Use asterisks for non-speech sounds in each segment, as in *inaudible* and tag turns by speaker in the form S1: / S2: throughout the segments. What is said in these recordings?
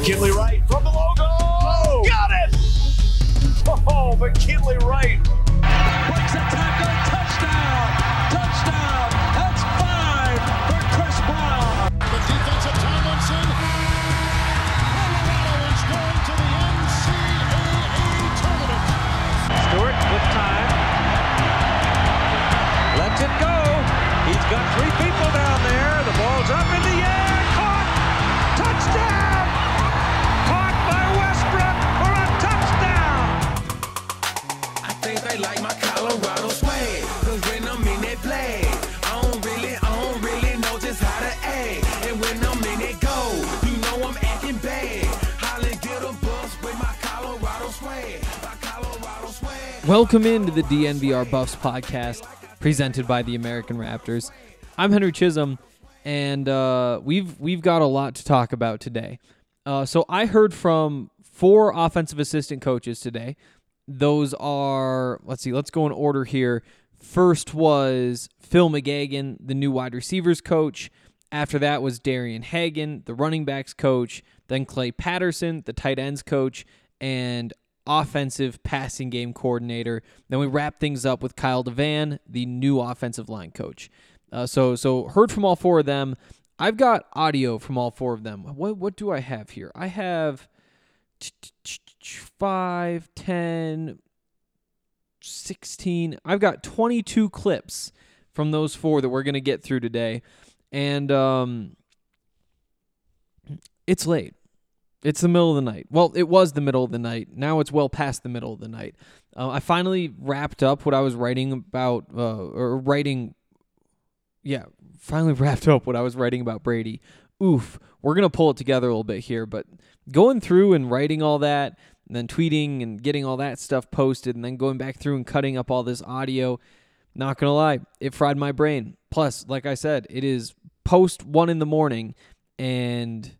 S1: McKinley Wright from the logo. Oh, got it. Oh, McKinley Wright.
S2: To.
S3: And when I'm in that go, you know I'm acting bad. Get a bus with. My Colorado swag.
S4: Welcome into the DNVR Buffs podcast presented by the American Raptors. I'm Henry Chisholm, and uh, we've we've got a lot to talk about today. Uh, so I heard from four offensive assistant coaches today. Those are let's see, let's go in order here. First was Phil McGeoghan, the new wide receivers coach. After that was Darian Hagan, the running backs coach. Then Clay Patterson, the tight ends coach, and offensive passing game coordinator. Then we wrap things up with Kyle DeVan, the new offensive line coach. Uh, so so heard from all four of them. I've got audio from all four of them. What what do I have here? I have five, ten, 16. I've got 22 clips from those four that we're going to get through today. And um, it's late. It's the middle of the night. Well, it was the middle of the night. Now it's well past the middle of the night. Uh, I finally wrapped up what I was writing about, uh, or writing. Yeah, finally *laughs* wrapped up what I was writing about Brady. Oof, we're gonna pull it together a little bit here, but going through and writing all that, and then tweeting and getting all that stuff posted, and then going back through and cutting up all this audio. Not gonna lie, it fried my brain. Plus, like I said, it is post one in the morning, and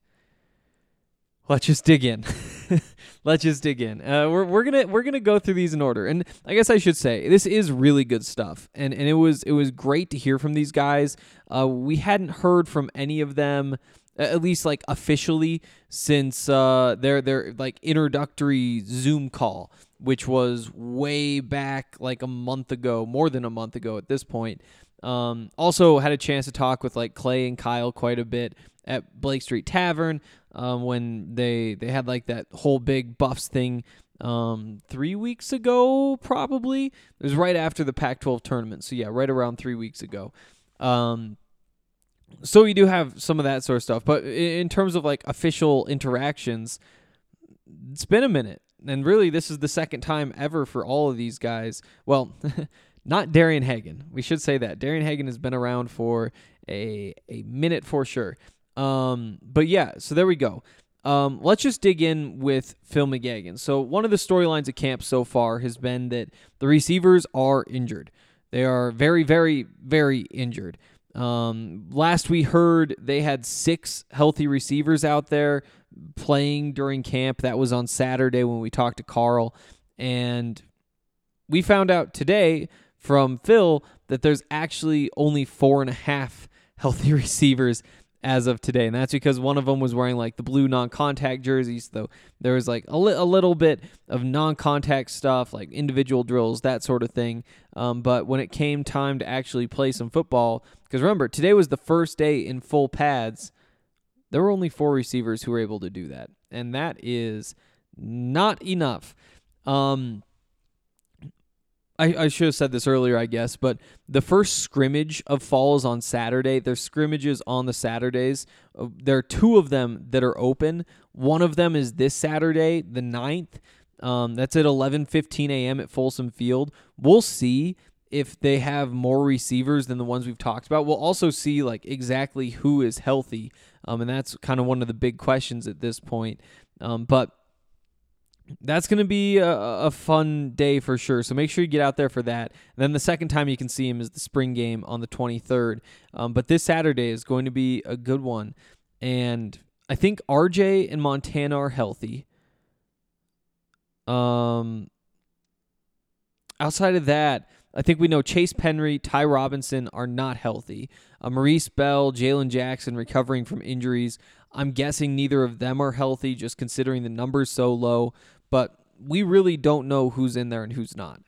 S4: let's just dig in. *laughs* let's just dig in. Uh, we're we're gonna we're gonna go through these in order, and I guess I should say this is really good stuff, and and it was it was great to hear from these guys. Uh, we hadn't heard from any of them, at least like officially, since uh, their their like introductory Zoom call, which was way back like a month ago, more than a month ago at this point. Um, also had a chance to talk with like Clay and Kyle quite a bit at Blake Street Tavern um, when they they had like that whole big Buffs thing um, three weeks ago, probably. It was right after the Pac-12 tournament, so yeah, right around three weeks ago. Um, so we do have some of that sort of stuff, but in terms of like official interactions, it's been a minute, and really, this is the second time ever for all of these guys. Well. *laughs* Not Darian Hagan. We should say that. Darian Hagan has been around for a a minute for sure. Um, but yeah, so there we go. Um, let's just dig in with Phil McGeoghan. So one of the storylines at camp so far has been that the receivers are injured. They are very, very, very injured. Um, last we heard, they had six healthy receivers out there playing during camp. That was on Saturday when we talked to Karl, and we found out today from Phil that there's actually only four and a half healthy *laughs* receivers as of today, and that's because one of them was wearing like the blue non-contact jerseys. Though there was like a, li- a little bit of non-contact stuff, like individual drills, that sort of thing. Um, but when it came time to actually play some football, because remember today was the first day in full pads, there were only four receivers who were able to do that, and that is not enough. Um, I, I should have said this earlier, I guess, but the first scrimmage of fall is on Saturday. There's scrimmages on the Saturdays. Uh, There are two of them that are open. One of them is this Saturday, the 9th. Um, that's at 11:15 a.m. at Folsom Field. We'll see if they have more receivers than the ones we've talked about. We'll also see like exactly who is healthy, um, and that's kind of one of the big questions at this point. Um, but that's going to be a, a fun day for sure. So make sure you get out there for that. And then the second time you can see him is the spring game on the 23rd. Um, but this Saturday is going to be a good one. And I think RJ and Montana are healthy. Um, outside of that, I think we know Chase Penry, Ty Robinson are not healthy. Uh, Maurice Bell, Jalen Jackson recovering from injuries. I'm guessing neither of them are healthy, just considering the numbers so low. But we really don't know who's in there and who's not.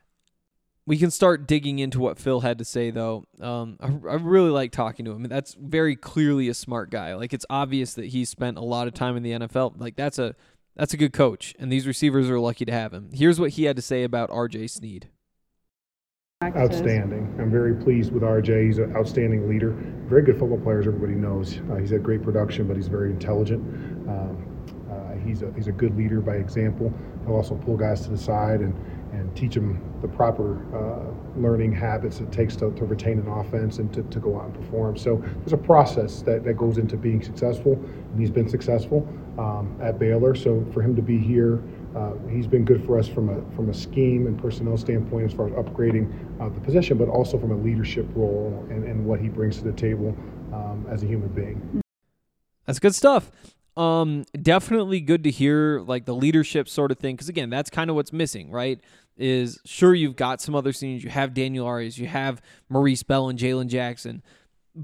S4: We can start digging into what Phil had to say, though. Um, I, I really like talking to him. That's very clearly a smart guy. Like it's obvious that he spent a lot of time in the NFL. Like that's a that's a good coach, and these receivers are lucky to have him. Here's what he had to say about R.J. Sneed.
S5: Outstanding. I'm very pleased with RJ. He's an outstanding leader. Very good football player, as everybody knows. Uh, he's had great production, but he's very intelligent. Um, uh, he's a he's a good leader by example. He'll also pull guys to the side and and teach them the proper uh, learning habits it takes to, to retain an offense and to, to go out and perform. So there's a process that, that goes into being successful, and he's been successful um, at Baylor. So for him to be here, uh, he's been good for us from a from a scheme and personnel standpoint as far as upgrading uh, the position, but also from a leadership role and, and what he brings to the table um, as a human being.
S4: That's good stuff. Um, definitely good to hear like the leadership sort of thing because again, that's kind of what's missing, right? Is sure you've got some other seniors, you have Daniel Arias, you have Maurice Bell and Jalen Jackson,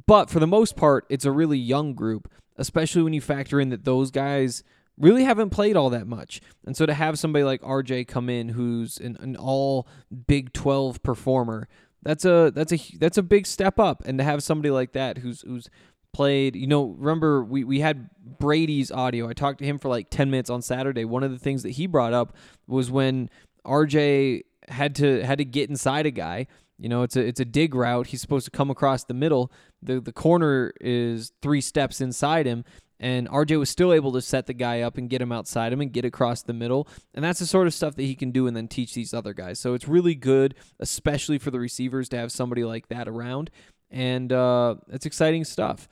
S4: but for the most part, it's a really young group, especially when you factor in that those guys really haven't played all that much. And so to have somebody like RJ come in who's an, an all Big 12 performer, that's a that's a that's a big step up and to have somebody like that who's who's played, you know, remember we we had Brady's audio. I talked to him for like 10 minutes on Saturday. One of the things that he brought up was when RJ had to had to get inside a guy. You know, it's a it's a dig route. He's supposed to come across the middle. The the corner is 3 steps inside him and RJ was still able to set the guy up and get him outside him and get across the middle. And that's the sort of stuff that he can do and then teach these other guys. So it's really good, especially for the receivers, to have somebody like that around. And uh, it's exciting stuff.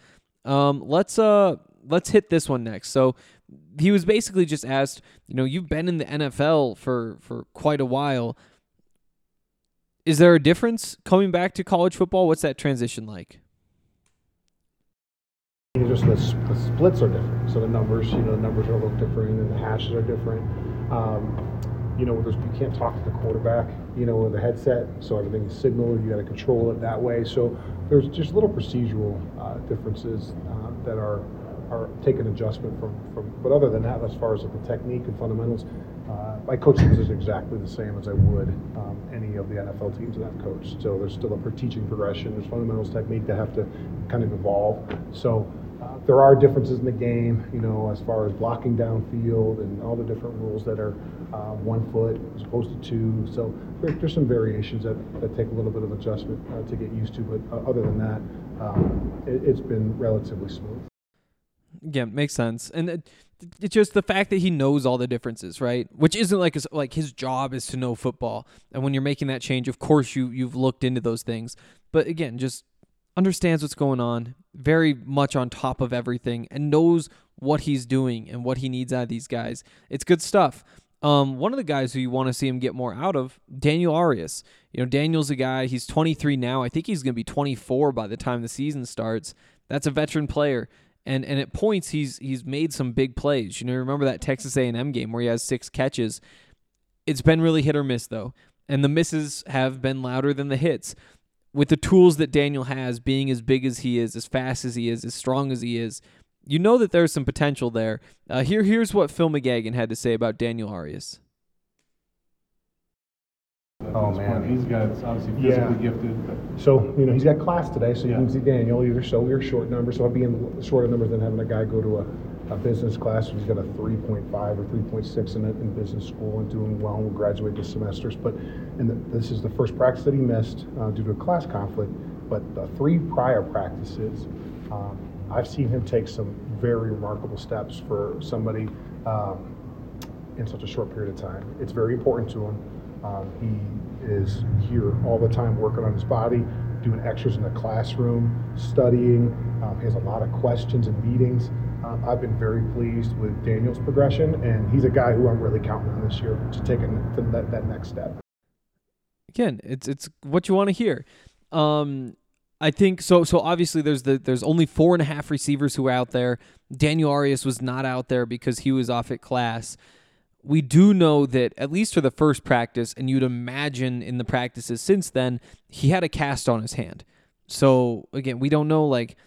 S4: Um, let's uh, let's hit this one next. So he was basically just asked, you know, you've been in the NFL for for quite a while. Is there a difference coming back to college football? What's that transition like?
S5: Just the, the splits are different. So the numbers, you know, the numbers are a little different, and the hashes are different. Um, you know, you can't talk to the quarterback, you know, with a headset, so everything is signaled. You got to control it that way. So there's just little procedural uh, differences uh, that are are take adjustment from, from. But other than that, as far as the technique and fundamentals, uh, my coaching is exactly the same as I would um, any of the NFL teams that I've coached. So there's still a teaching progression. There's fundamentals technique that have to kind of evolve. So uh, there are differences in the game, you know, as far as blocking downfield and all the different rules that are uh, one foot as opposed to two. So there, there's some variations that, that take a little bit of adjustment uh, to get used to. But uh, other than that, um, it, it's been relatively smooth.
S4: Yeah, makes sense. And it, it's just the fact that he knows all the differences, right? Which isn't like his, like his job is to know football. And when you're making that change, of course you you've looked into those things. But again, just understands what's going on, very much on top of everything, and knows what he's doing and what he needs out of these guys. It's good stuff. Um, one of the guys who you want to see him get more out of, Daniel Arias. You know, Daniel's a guy. He's 23 now. I think he's going to be 24 by the time the season starts. That's a veteran player and and at points he's he's made some big plays. You know, remember that Texas A&M game where he has six catches. It's been really hit or miss though, and the misses have been louder than the hits. with the tools that Daniel has, being as big as he is, as fast as he is, as strong as he is, you know that there's some potential there. Uh, here, here's what Phil McGeoghan had to say about Daniel Arias.
S6: Oh man, he's got obviously physically
S5: Yeah.
S6: gifted. But
S5: So, you know, he's got class today, so you
S6: Yeah.
S5: can see Daniel either show or short number. So I'll be in shorter numbers than having a guy go to a, a business class. He's got a 3.5 or 3.6 in, it in business school and doing well and will graduate this semester. But and the, this is the first practice that he missed uh, due to a class conflict. But the three prior practices, um, I've seen him take some very remarkable steps for somebody um, in such a short period of time. It's very important to him. Um, he is here all the time working on his body, doing extras in the classroom, studying. Um, he has a lot of questions and meetings. Um, I've been very pleased with Daniel's progression, and he's a guy who I'm really counting on this year to take an- to that, that next step.
S4: again, it's it's what you want to hear. Um, I think so. So obviously, there's the there's only four and a half receivers who are out there. Daniel Arias was not out there because he was off at class. We do know that at least for the first practice, and you'd imagine in the practices since then, he had a cast on his hand. So again, we don't know like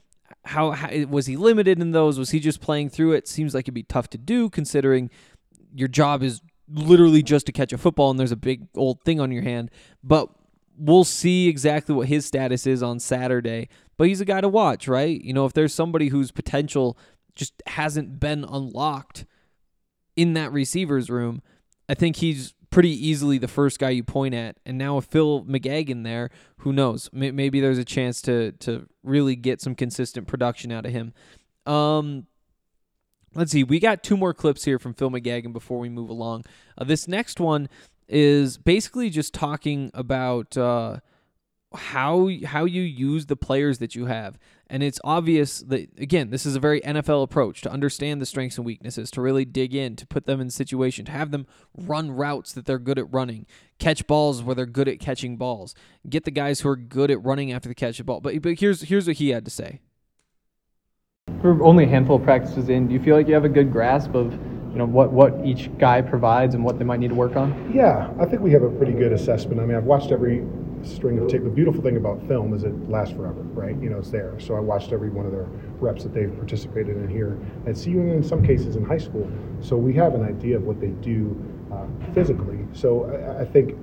S4: how, how was he limited in those? Was he just playing through it? Seems like it'd be tough to do considering your job is literally just to catch a football and there's a big old thing on your hand. But we'll see exactly what his status is on Saturday. But he's a guy to watch, right? You know, if there's somebody whose potential just hasn't been unlocked in that receivers room, I think he's pretty easily the first guy you point at. And now with Phil McGeoghan there, who knows? Maybe there's a chance to to really get some consistent production out of him. Um, let's see. We got two more clips here from Phil McGeoghan before we move along. Uh, this next one is basically just talking about uh, how how you use the players that you have. And it's obvious that again, this is a very NFL approach to understand the strengths and weaknesses, to really dig in, to put them in situation, to have them run routes that they're good at running, catch balls where they're good at catching balls, get the guys who are good at running after the catch the ball. But but here's here's what he had to say.
S7: We're only a handful of practices in. Do you feel like you have a good grasp of, you know, what, what each guy provides and what they might need to work on?
S5: Yeah, I think we have a pretty good assessment. I mean, I've watched every string of tape. The beautiful thing about film is it lasts forever, right? You know, it's there. So I watched every one of their reps that they've participated in here, and see even in some cases in high school. So we have an idea of what they do uh, physically. So I, I think,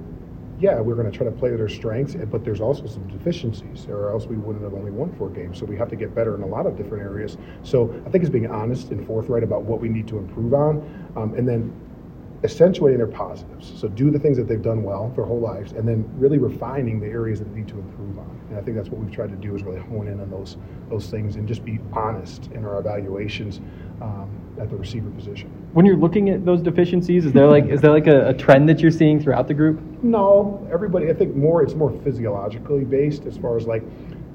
S5: yeah, we're going to try to play to their strengths, but there's also some deficiencies, or else we wouldn't have only won four games. So we have to get better in a lot of different areas. So I think it's being honest and forthright about what we need to improve on, um, and then accentuating their positives. So do the things that they've done well their whole lives, and then really refining the areas that they need to improve on. And I think that's what we've tried to do is really hone in on those those things and just be honest in our evaluations um, at the receiver position.
S7: When you're looking at those deficiencies, is there like is there like a, a trend that you're seeing throughout the group?
S5: No, everybody. I think more. It's more physiologically based as far as like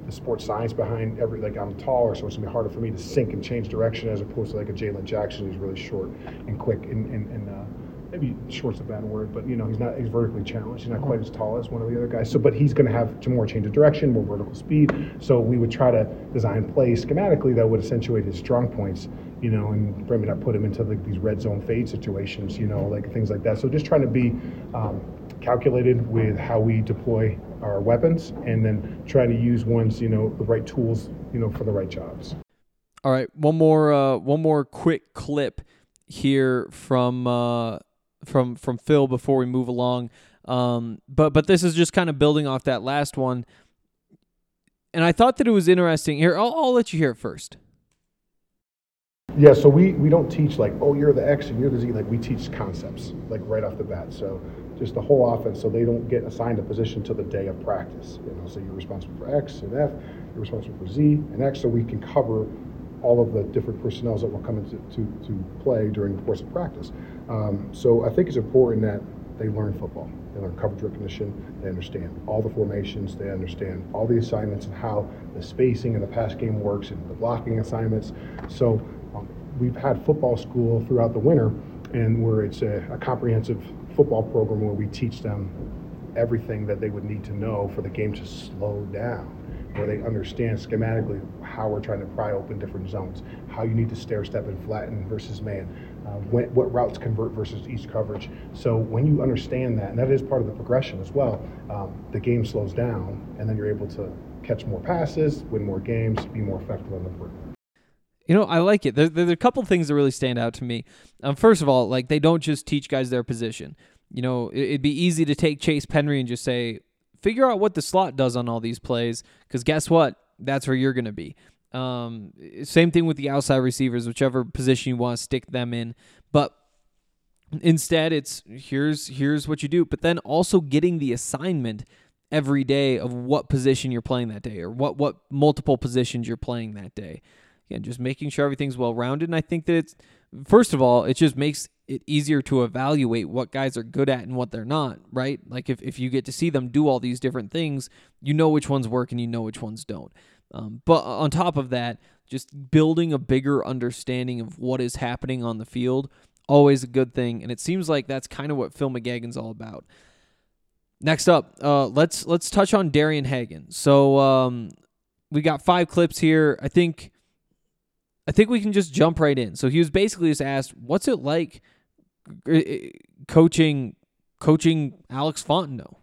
S5: the sports science behind every. Like I'm taller, so it's gonna be harder for me to sink and change direction as opposed to like a Jalen Jackson who's really short and quick and and, and uh, maybe short's a bad word, but you know he's not. He's vertically challenged. He's not quite as tall as one of the other guys. So, but he's gonna have more change of direction, more vertical speed. So we would try to design plays schematically that would accentuate his strong points. You know, and maybe not put him into like these red zone fade situations. You know, like things like that. So just trying to be. Um, calculated with how we deploy our weapons and then trying to use ones you know the right tools you know for the right jobs
S4: All right, one more uh, one more quick clip here from uh, from from Phil before we move along. Um, but but this is just kind of building off that last one. And I thought that it was interesting. Here, I'll, I'll let you hear it first.
S5: yeah so we we don't teach like oh you're the x and you're the z like we teach concepts like right off the bat so just the whole offense so they don't get assigned a position till the day of practice you know so you're responsible for x and f you're responsible for z and x so we can cover all of the different personnel that will come into to, to play during the course of practice um, so i think it's important that they learn football. They learn coverage recognition. They understand all the formations. They understand all the assignments and how the spacing and the pass game works and the blocking assignments. So um, we've had football school throughout the winter and where it's a, a comprehensive football program where we teach them everything that they would need to know for the game to slow down where they understand schematically how we're trying to pry open different zones, how you need to stair step and flatten versus man, uh, when, what routes convert versus each coverage. So when you understand that, and that is part of the progression as well, um, the game slows down, and then you're able to catch more passes, win more games, be more effective on the perimeter.
S4: You know, I like it. There, there's a couple things that really stand out to me. Um, first of all, like they don't just teach guys their position. You know, it, it'd be easy to take Chase Penry and just say, figure out what the slot does on all these plays, because guess what? That's where you're going to be. Um, same thing with the outside receivers, whichever position you want to stick them in. But instead, it's here's here's what you do. But then also getting the assignment every day of what position you're playing that day, or what what multiple positions you're playing that day. Again, just making sure everything's well rounded. And I think that it's first of all, it just makes it easier to evaluate what guys are good at and what they're not, right? Like if, if you get to see them do all these different things, you know which ones work and you know which ones don't. Um, but on top of that, just building a bigger understanding of what is happening on the field, always a good thing. And it seems like that's kind of what Phil McGeoghan's all about. Next up, uh, let's let's touch on Darian Hagan. So um, we got five clips here. I think I think we can just jump right in. So he was basically just asked, "What's it like uh, coaching coaching Alex Fontenot?"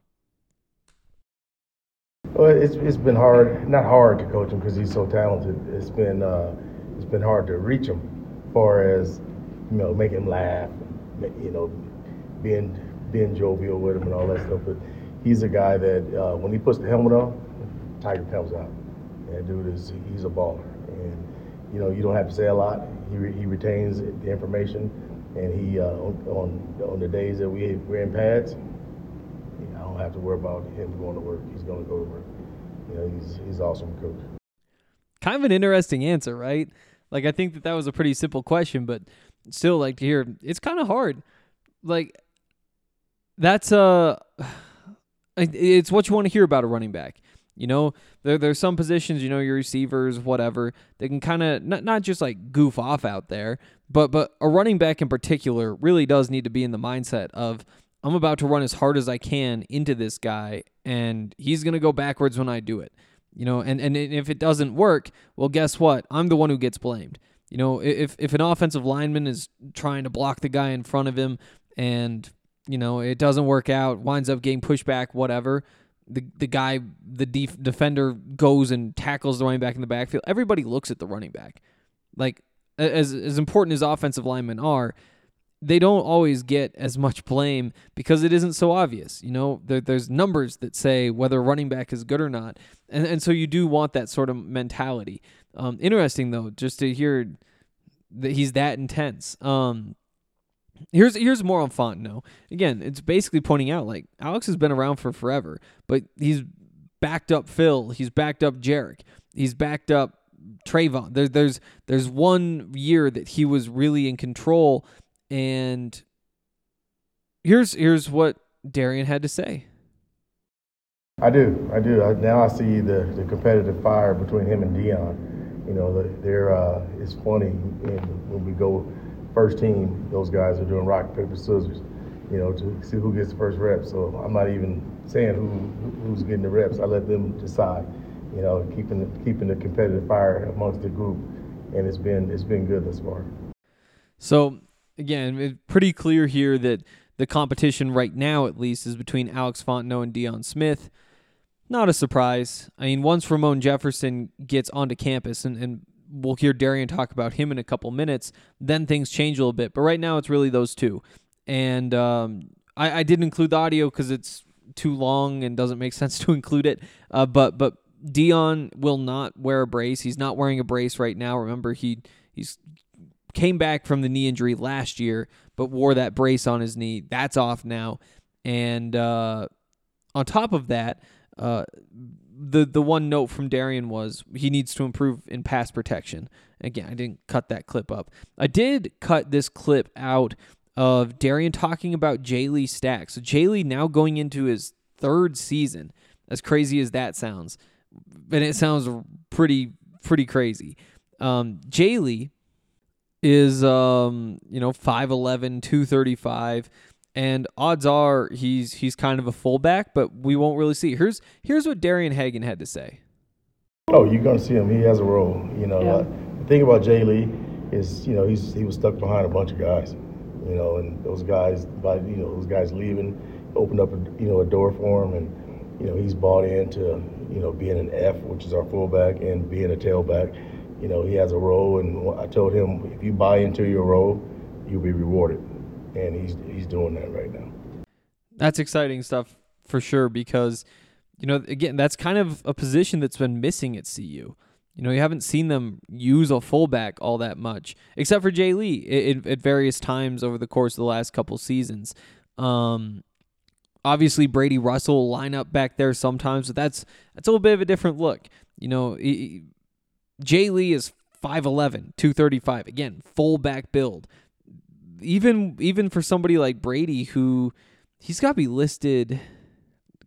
S8: Well, it's it's been hard, not hard to coach him because he's so talented. It's been uh, it's been hard to reach him, as far as you know, make him laugh, you know, being being jovial with him and all that stuff. But he's a guy that uh, when he puts the helmet on, Tiger comes out. That dude is he's a baller, and you know you don't have to say a lot. He re, he retains the information, and he uh, on on the days that we we're in pads don't have to worry about him going to work. He's going to go to work. You know, he's he's awesome coach.
S4: Kind of an interesting answer, right? Like I think that that was a pretty simple question, but still, like to hear it's kind of hard. Like that's uh *sighs* it's what you want to hear about a running back. You know, there there's some positions, you know, your receivers, whatever, they can kind of not not just like goof off out there, but but a running back in particular really does need to be in the mindset of I'm about to run as hard as I can into this guy, and he's going to go backwards when I do it. You know, and, and if it doesn't work, well, guess what? I'm the one who gets blamed. You know, if, if an offensive lineman is trying to block the guy in front of him and, you know, it doesn't work out, winds up getting pushed back, whatever, the, the guy, the def- defender goes and tackles the running back in the backfield, everybody looks at the running back. Like, as, as important as offensive linemen are, they don't always get as much blame because it isn't so obvious. You know, there, there's numbers that say whether running back is good or not, and and so you do want that sort of mentality. Um, interesting though, just to hear that he's that intense. Um, here's here's more on Fontenot. Again, it's basically pointing out like Alex has been around for forever, but he's backed up Phil, he's backed up Jarek, he's backed up Trayvon. There's there's there's one year that he was really in control and here's here's what Darian had to say.
S8: I do, I do. I, now I see the, the competitive fire between him and Deion. You know, they're uh, it's funny when we go first team. Those guys are doing rock paper scissors. You know, to see who gets the first rep. So I'm not even saying who who's getting the reps. I let them decide. You know, keeping keeping the competitive fire amongst the group, and it's been it's been good thus far.
S4: So again, it's pretty clear here that the competition right now, at least, is between Alex Fontenot and Deion Smith. Not a surprise. I mean, once Ramon Jefferson gets onto campus, and, and we'll hear Darian talk about him in a couple minutes, then things change a little bit. But right now, it's really those two. And um, I, I didn't include the audio because it's too long and doesn't make *laughs* sense to include it. Uh, but but Deion will not wear a brace. He's not wearing a brace right now. Remember, he he's came back from the knee injury last year, but wore that brace on his knee. That's off now. And uh, on top of that, uh, the the one note from Darian was he needs to improve in pass protection. Again, I didn't cut that clip up. I did cut this clip out of Darian talking about Jayle Stack. So Jayle now going into his third season. As crazy as that sounds, and it sounds pretty pretty crazy. Um, Jayle is um, you know 5'11 235 and odds are he's he's kind of a fullback but we won't really see here's here's what Darian Hagan had to say
S8: oh you're gonna see him he has a role you know yeah. uh, the thing about Jayle is you know he's he was stuck behind a bunch of guys, you know, and those guys by you know those guys leaving opened up a, you know a door for him, and you know he's bought into you know being an F, which is our fullback, and being a tailback. You know he has a role, and I told him if you buy into your role, you'll be rewarded, and he's he's doing that right now.
S4: That's exciting stuff for sure because you know again that's kind of a position that's been missing at CU. You know, you haven't seen them use a fullback all that much, except for Jayle at, various times over the course of the last couple seasons. Um, obviously, Brady Russell line up back there sometimes, but that's that's a little bit of a different look. You know, he, Jayle is 5'11", 235. Again, fullback build. Even even for somebody like Brady, who he's got to be listed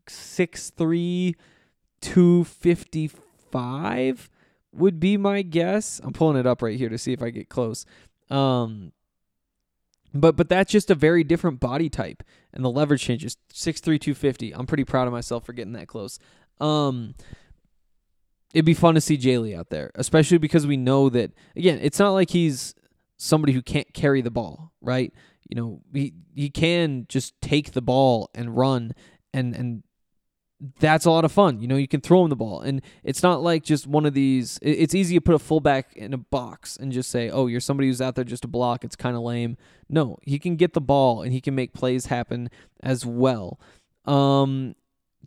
S4: 6'3", 255 would be my guess. I'm pulling it up right here to see if I get close. Um, but but that's just a very different body type, and the leverage changes. Six three two fifty. I'm pretty proud of myself for getting that close. Um, it'd be fun to see Jayle out there, especially because we know that again, it's not like he's somebody who can't carry the ball, right? You know, he he can just take the ball and run and and that's a lot of fun. You know, you can throw him the ball, and it's not like just one of these. It's easy to put a fullback in a box and just say, "Oh, you're somebody who's out there just to block." It's kind of lame. No, he can get the ball and he can make plays happen as well. Um,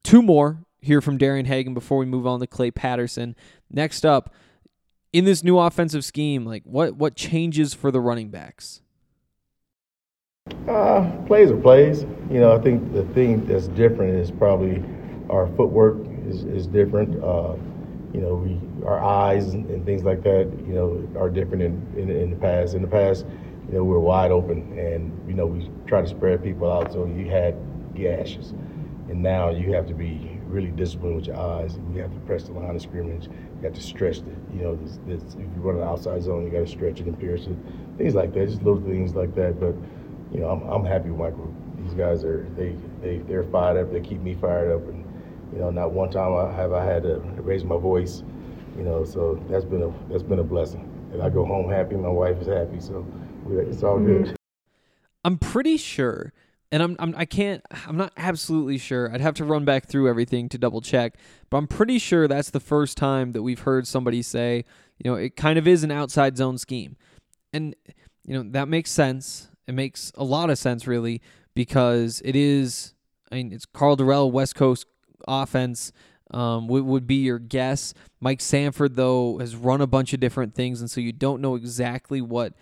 S4: two more here from Darian Hagan before we move on to Clay Patterson. Next up, in this new offensive scheme, like what what changes for the running backs?
S8: Uh, plays are plays. You know, I think the thing that's different is probably our footwork is, is different. Uh, you know, we our eyes and, and, things like that, you know, are different in, in, in the past. In the past, you know, we were wide open, and you know, we try to spread people out, so you had gashes. And now you have to be really disciplined with your eyes. And you have to press the line of scrimmage. You have to stretch it. You know, this, this, if you run an outside zone, you got to stretch it and pierce it. Things like that, just little things like that. But you know, I'm, I'm happy with my group. These guys are they they they're fired up. They keep me fired up, and you know, not one time I have I had to raise my voice. You know, so that's been a that's been a blessing. And I go home happy. My wife is happy. So it's all mm-hmm. good.
S4: I'm pretty sure, and I'm, I'm I can't I'm not absolutely sure. I'd have to run back through everything to double check, but I'm pretty sure that's the first time that we've heard somebody say, you know, it kind of is an outside zone scheme, and you know that makes sense. It makes a lot of sense, really, because it is. I mean, it's Karl Dorrell, West Coast offense um, would, would be your guess. Mike Sanford, though, has run a bunch of different things, and so you don't know exactly what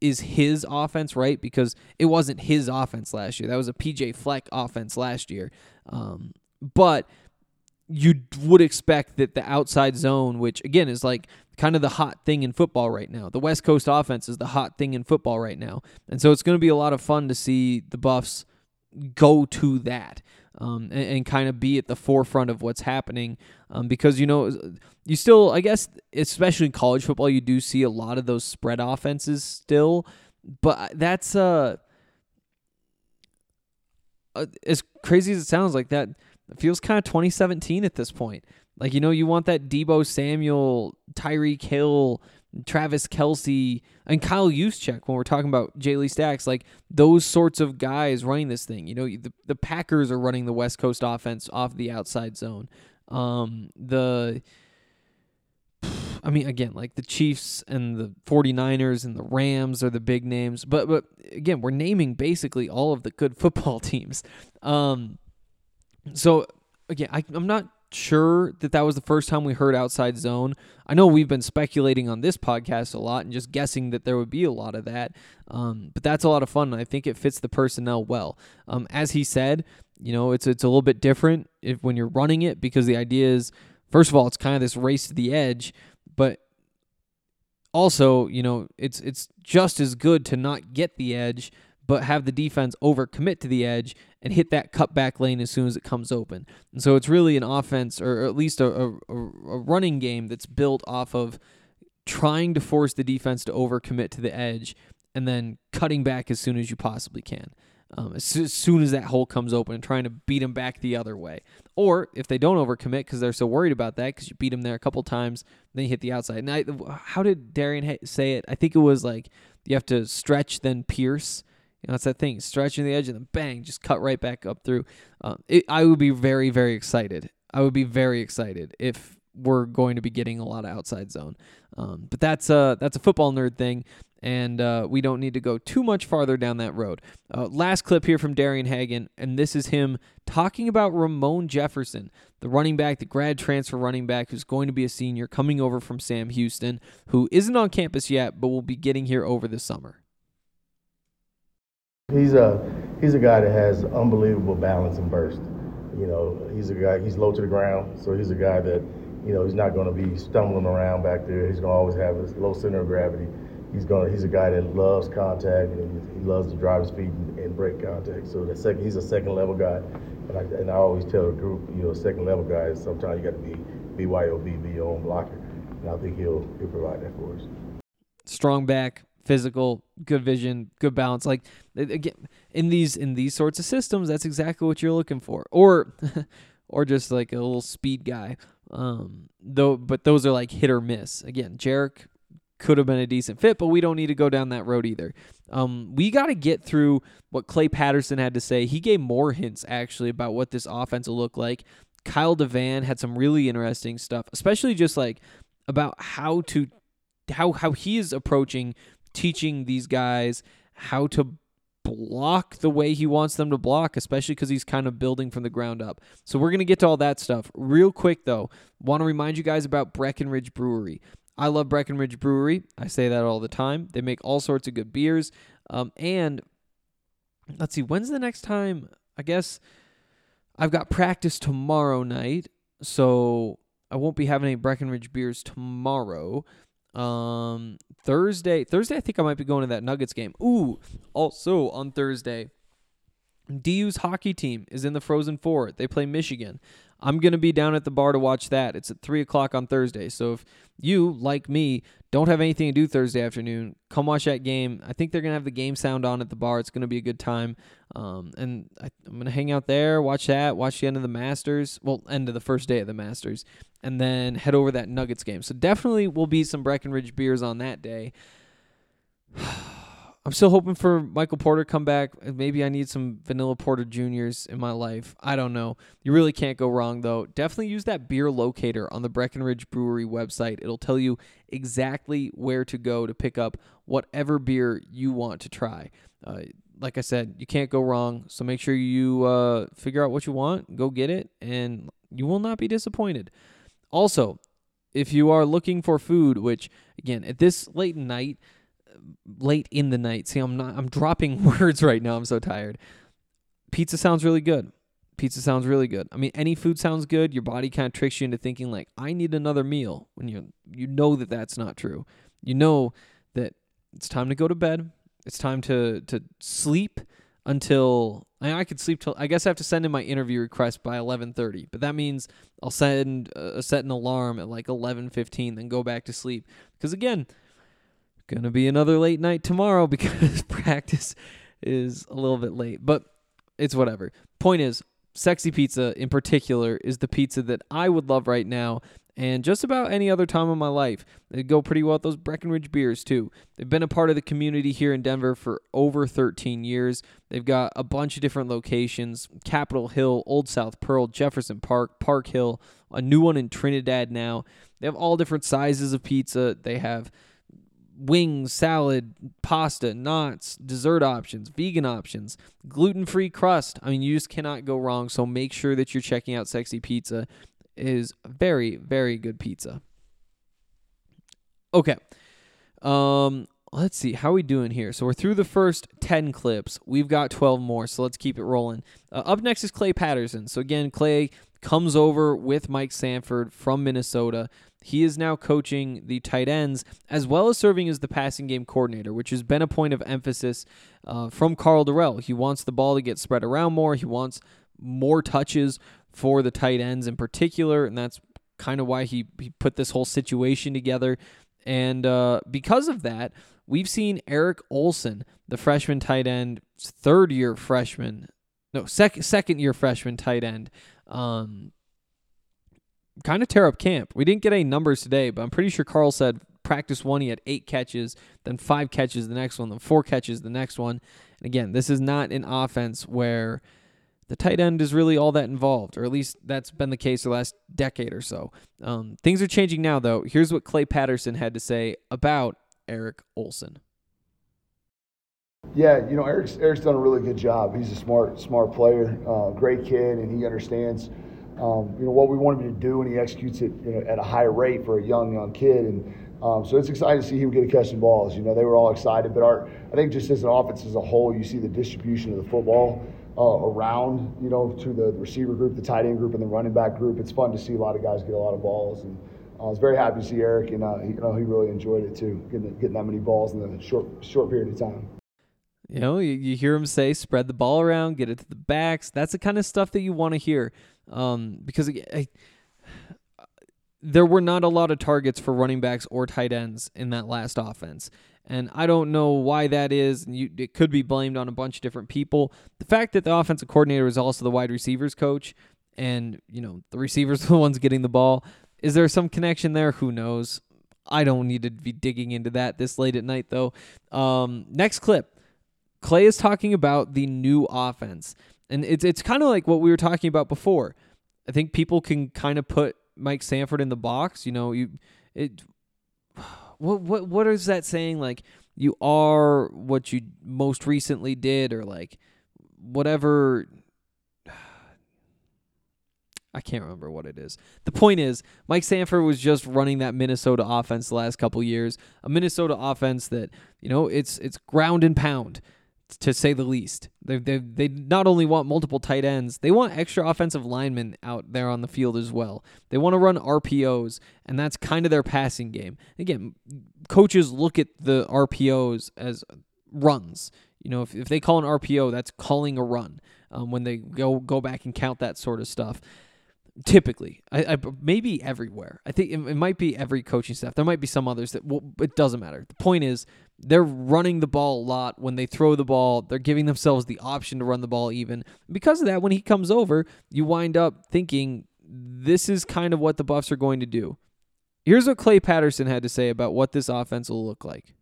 S4: is his offense, right? Because it wasn't his offense last year. That was a PJ Fleck offense last year. Um, but you would expect that the outside zone, which again is like kind of the hot thing in football right now, the West Coast offense is the hot thing in football right now. And so it's going to be a lot of fun to see the Buffs go to that um, and, and kind of be at the forefront of what's happening. Um, because you know, you still, I guess, especially in college football, you do see a lot of those spread offenses still, but that's uh, uh as crazy as it sounds like that. Feels kind of 2017 at this point. Like you know, you want that Deebo Samuel, Tyreek Hill Travis Kelce and Kyle Juszczyk when we're talking about Jayle Stacks, like those sorts of guys running this thing. You know, the, the Packers are running the West Coast offense off the outside zone. Um, the I mean, again, like the Chiefs and the 49ers and the Rams are the big names. But but again, we're naming basically all of the good *laughs* football teams. Um, so again, I, I'm not sure that that was the first time we heard outside zone. I know we've been speculating on this podcast a lot and just guessing that there would be a lot of that, um, but that's a lot of fun. And I think it fits the personnel well. Um, as he said, you know, it's it's a little bit different if when you're running it because the idea is, first of all, it's kind of this race to the edge, but also, you know, it's it's just as good to not get the edge but have the defense overcommit to the edge and hit that cutback lane as soon as it comes open. And so it's really an offense, or at least a, a, a running game that's built off of trying to force the defense to overcommit to the edge and then cutting back as soon as you possibly can. um, as, soon as that hole comes open and trying to beat them back the other way. Or if they don't overcommit because they're so worried about that because you beat them there a couple times, then you hit the outside. And I, how did Darian say it? I think it was like you have to stretch then pierce. You know, it's that thing, stretching the edge and then bang, just cut right back up through. Um, it, I would be very, very excited. I would be very excited if we're going to be getting a lot of outside zone. Um, but that's a that's a football nerd thing, and uh, we don't need to go too much farther down that road. Uh, last clip here from Darian Hagan, and this is him talking about Ramon Jefferson, the running back, the grad transfer running back who's going to be a senior coming over from Sam Houston, who isn't on campus yet, but will be getting here over the summer.
S8: He's a he's a guy that has unbelievable balance and burst. You know, he's a guy. He's low to the ground, so he's a guy that you know he's not going to be stumbling around back there. He's going to always have a low center of gravity. He's going. He's a guy that loves contact and he loves to drive his feet and, and break contact. So the second, he's a second level guy. And I, and I always tell the group, you know, second level guys. Sometimes you got to be BYOB, be your own blocker. And I think he'll he'll provide that for us.
S4: Strong back, physical, good vision, good balance. Like again, in these in these sorts of systems, that's exactly what you're looking for. Or *laughs* or just like a little speed guy. Um, though, but those are like hit or miss. Again, Jarek could have been a decent fit, but we don't need to go down that road either. Um, we got to get through what Clay Patterson had to say. He gave more hints actually about what this offense will look like. Kyle DeVan had some really interesting stuff, especially just like about how to how how he is approaching teaching these guys how to block the way he wants them to block, especially because he's kind of building from the ground up. So we're going to get to all that stuff. Real quick, though, want to remind you guys about Breckenridge Brewery. I love Breckenridge Brewery. I say that all the time. They make all sorts of good beers. Um, and let's see, when's the next time? I guess I've got practice tomorrow night, so I won't be having any Breckenridge beers tomorrow. Um, Thursday, Thursday, I think I might be going to that Nuggets game. Ooh, also on Thursday, DU's hockey team is in the Frozen Four. They play Michigan. I'm going to be down at the bar to watch that. It's at 3 o'clock on Thursday. So if you, like me, don't have anything to do Thursday afternoon, come watch that game. I think they're going to have the game sound on at the bar. It's going to be a good time. Um, and I, I'm going to hang out there, watch that, watch the end of the Masters. Well, end of the first day of the Masters. And then head over that Nuggets game. So definitely will be some Breckenridge beers on that day. *sighs* *sighs* I'm still hoping for Michael Porter come back. Maybe I need some Vanilla Porter Juniors in my life. I don't know. You really can't go wrong though. Definitely use that beer locator on the Breckenridge Brewery website. It'll tell you exactly where to go to pick up whatever beer you want to try. Uh, like I said, you can't go wrong. So make sure you uh, figure out what you want, go get it, and you will not be disappointed. Also, if you are looking for food, which again at this late night late in the night. See, I'm not I'm dropping *laughs* words right now. I'm so tired. Pizza sounds really good. Pizza sounds really good. I mean, any food sounds good. Your body kind of tricks you into thinking like, I need another meal. When you you know that that's not true. You know that it's time to go to bed. It's time to to sleep until I, could sleep till I guess I have to send in my interview request by 11:30. But that means I'll send uh, set an alarm at like 11:15 then go back to sleep. Because again, Gonna be another late night tomorrow *laughs* because practice is a little bit late, but it's whatever. Point is, Sexy Pizza in particular is the pizza that I would love right now and just about any other time of my life. They go pretty well with those Breckenridge beers too. They've been a part of the community here in Denver for over 13 years. They've got a bunch of different locations Capitol Hill, Old South Pearl, Jefferson Park, Park Hill, a new one in Trinidad now. They have all different sizes of pizza. They have wings, salad, pasta, knots, dessert options, vegan options, gluten free crust. I mean, you just cannot go wrong. So make sure that you're checking out Sexy Pizza. It is very, very good pizza. Okay. Um, let's see how we doing here so we're through the first 10 clips we've got 12 more so let's keep it rolling uh, up next is clay patterson so again clay comes over with mike sanford from minnesota he is now coaching the tight ends as well as serving as the passing game coordinator, which has been a point of emphasis uh, from Karl Dorrell. He wants the ball to get spread around more. He wants more touches for the tight ends in particular, and that's kind of why he, he put this whole situation together. And uh, because of that, we've seen Eric Olson, the freshman tight end third year freshman, no second second year freshman tight end. Um, kind of tear up camp. We didn't get any numbers today, but I'm pretty sure Karl said practice one he had eight catches, then five catches the next one, then four catches the next one. And again, this is not an offense where the tight end is really all that involved, or at least that's been the case the last decade or so. Um, things are changing now, though. Here's what Clay Patterson had to say about Eric Olson.
S9: Yeah, you know Eric's Eric's done a really good job. He's a smart smart player, uh, great kid, and he understands um, you know what we want him to do, and he executes it you know, at a high rate for a young young kid. And um, so it's exciting to see him get a catch catching balls. You know they were all excited, but our I think just as an offense as a whole, you see the distribution of the football. Uh, around, you know, to the receiver group, the tight end group, and the running back group. It's fun to see a lot of guys get a lot of balls, and I was very happy to see Eric, and uh, he, you know, he really enjoyed it too, getting getting that many balls in a short short period of time.
S4: You know, you, you hear him say, spread the ball around, get it to the backs. That's the kind of stuff that you want to hear. Um, because I, there were not a lot of targets for running backs or tight ends in that last offense. And I don't know why that is. You, it could be blamed on a bunch of different people. The fact that the offensive coordinator is also the wide receivers coach, and you know the receivers are *laughs* the ones getting the ball. Is there some connection there? Who knows? I don't need to be digging into that this late at night, though. Um, next clip. Clay is talking about the new offense. And it's it's kind of like what we were talking about before. I think people can kind of put Mike Sanford in the box. You know, you it *sighs* what what what is that saying? Like you are what you most recently did, or like whatever. *sighs* I can't remember what it is. The point is, Mike Sanford was just running that Minnesota offense the last couple years. A Minnesota offense that you know it's it's ground and pound to say the least. They they they not only want multiple tight ends, they want extra offensive linemen out there on the field as well. They want to run RPOs, and that's kind of their passing game. Again, coaches look at the RPOs as runs. You know, if, if they call an RPO, that's calling a run. Um, when they go go back and count that sort of stuff. Typically, I, I maybe everywhere. I think it, it, might be every coaching staff. There might be some others that well, it doesn't matter. The point is, they're running the ball a lot. When they throw the ball, they're giving themselves the option to run the ball even. Because of that, when he comes over, you wind up thinking this is kind of what the Buffs are going to do. Here's what Clay Patterson had to say about what this offense will look like.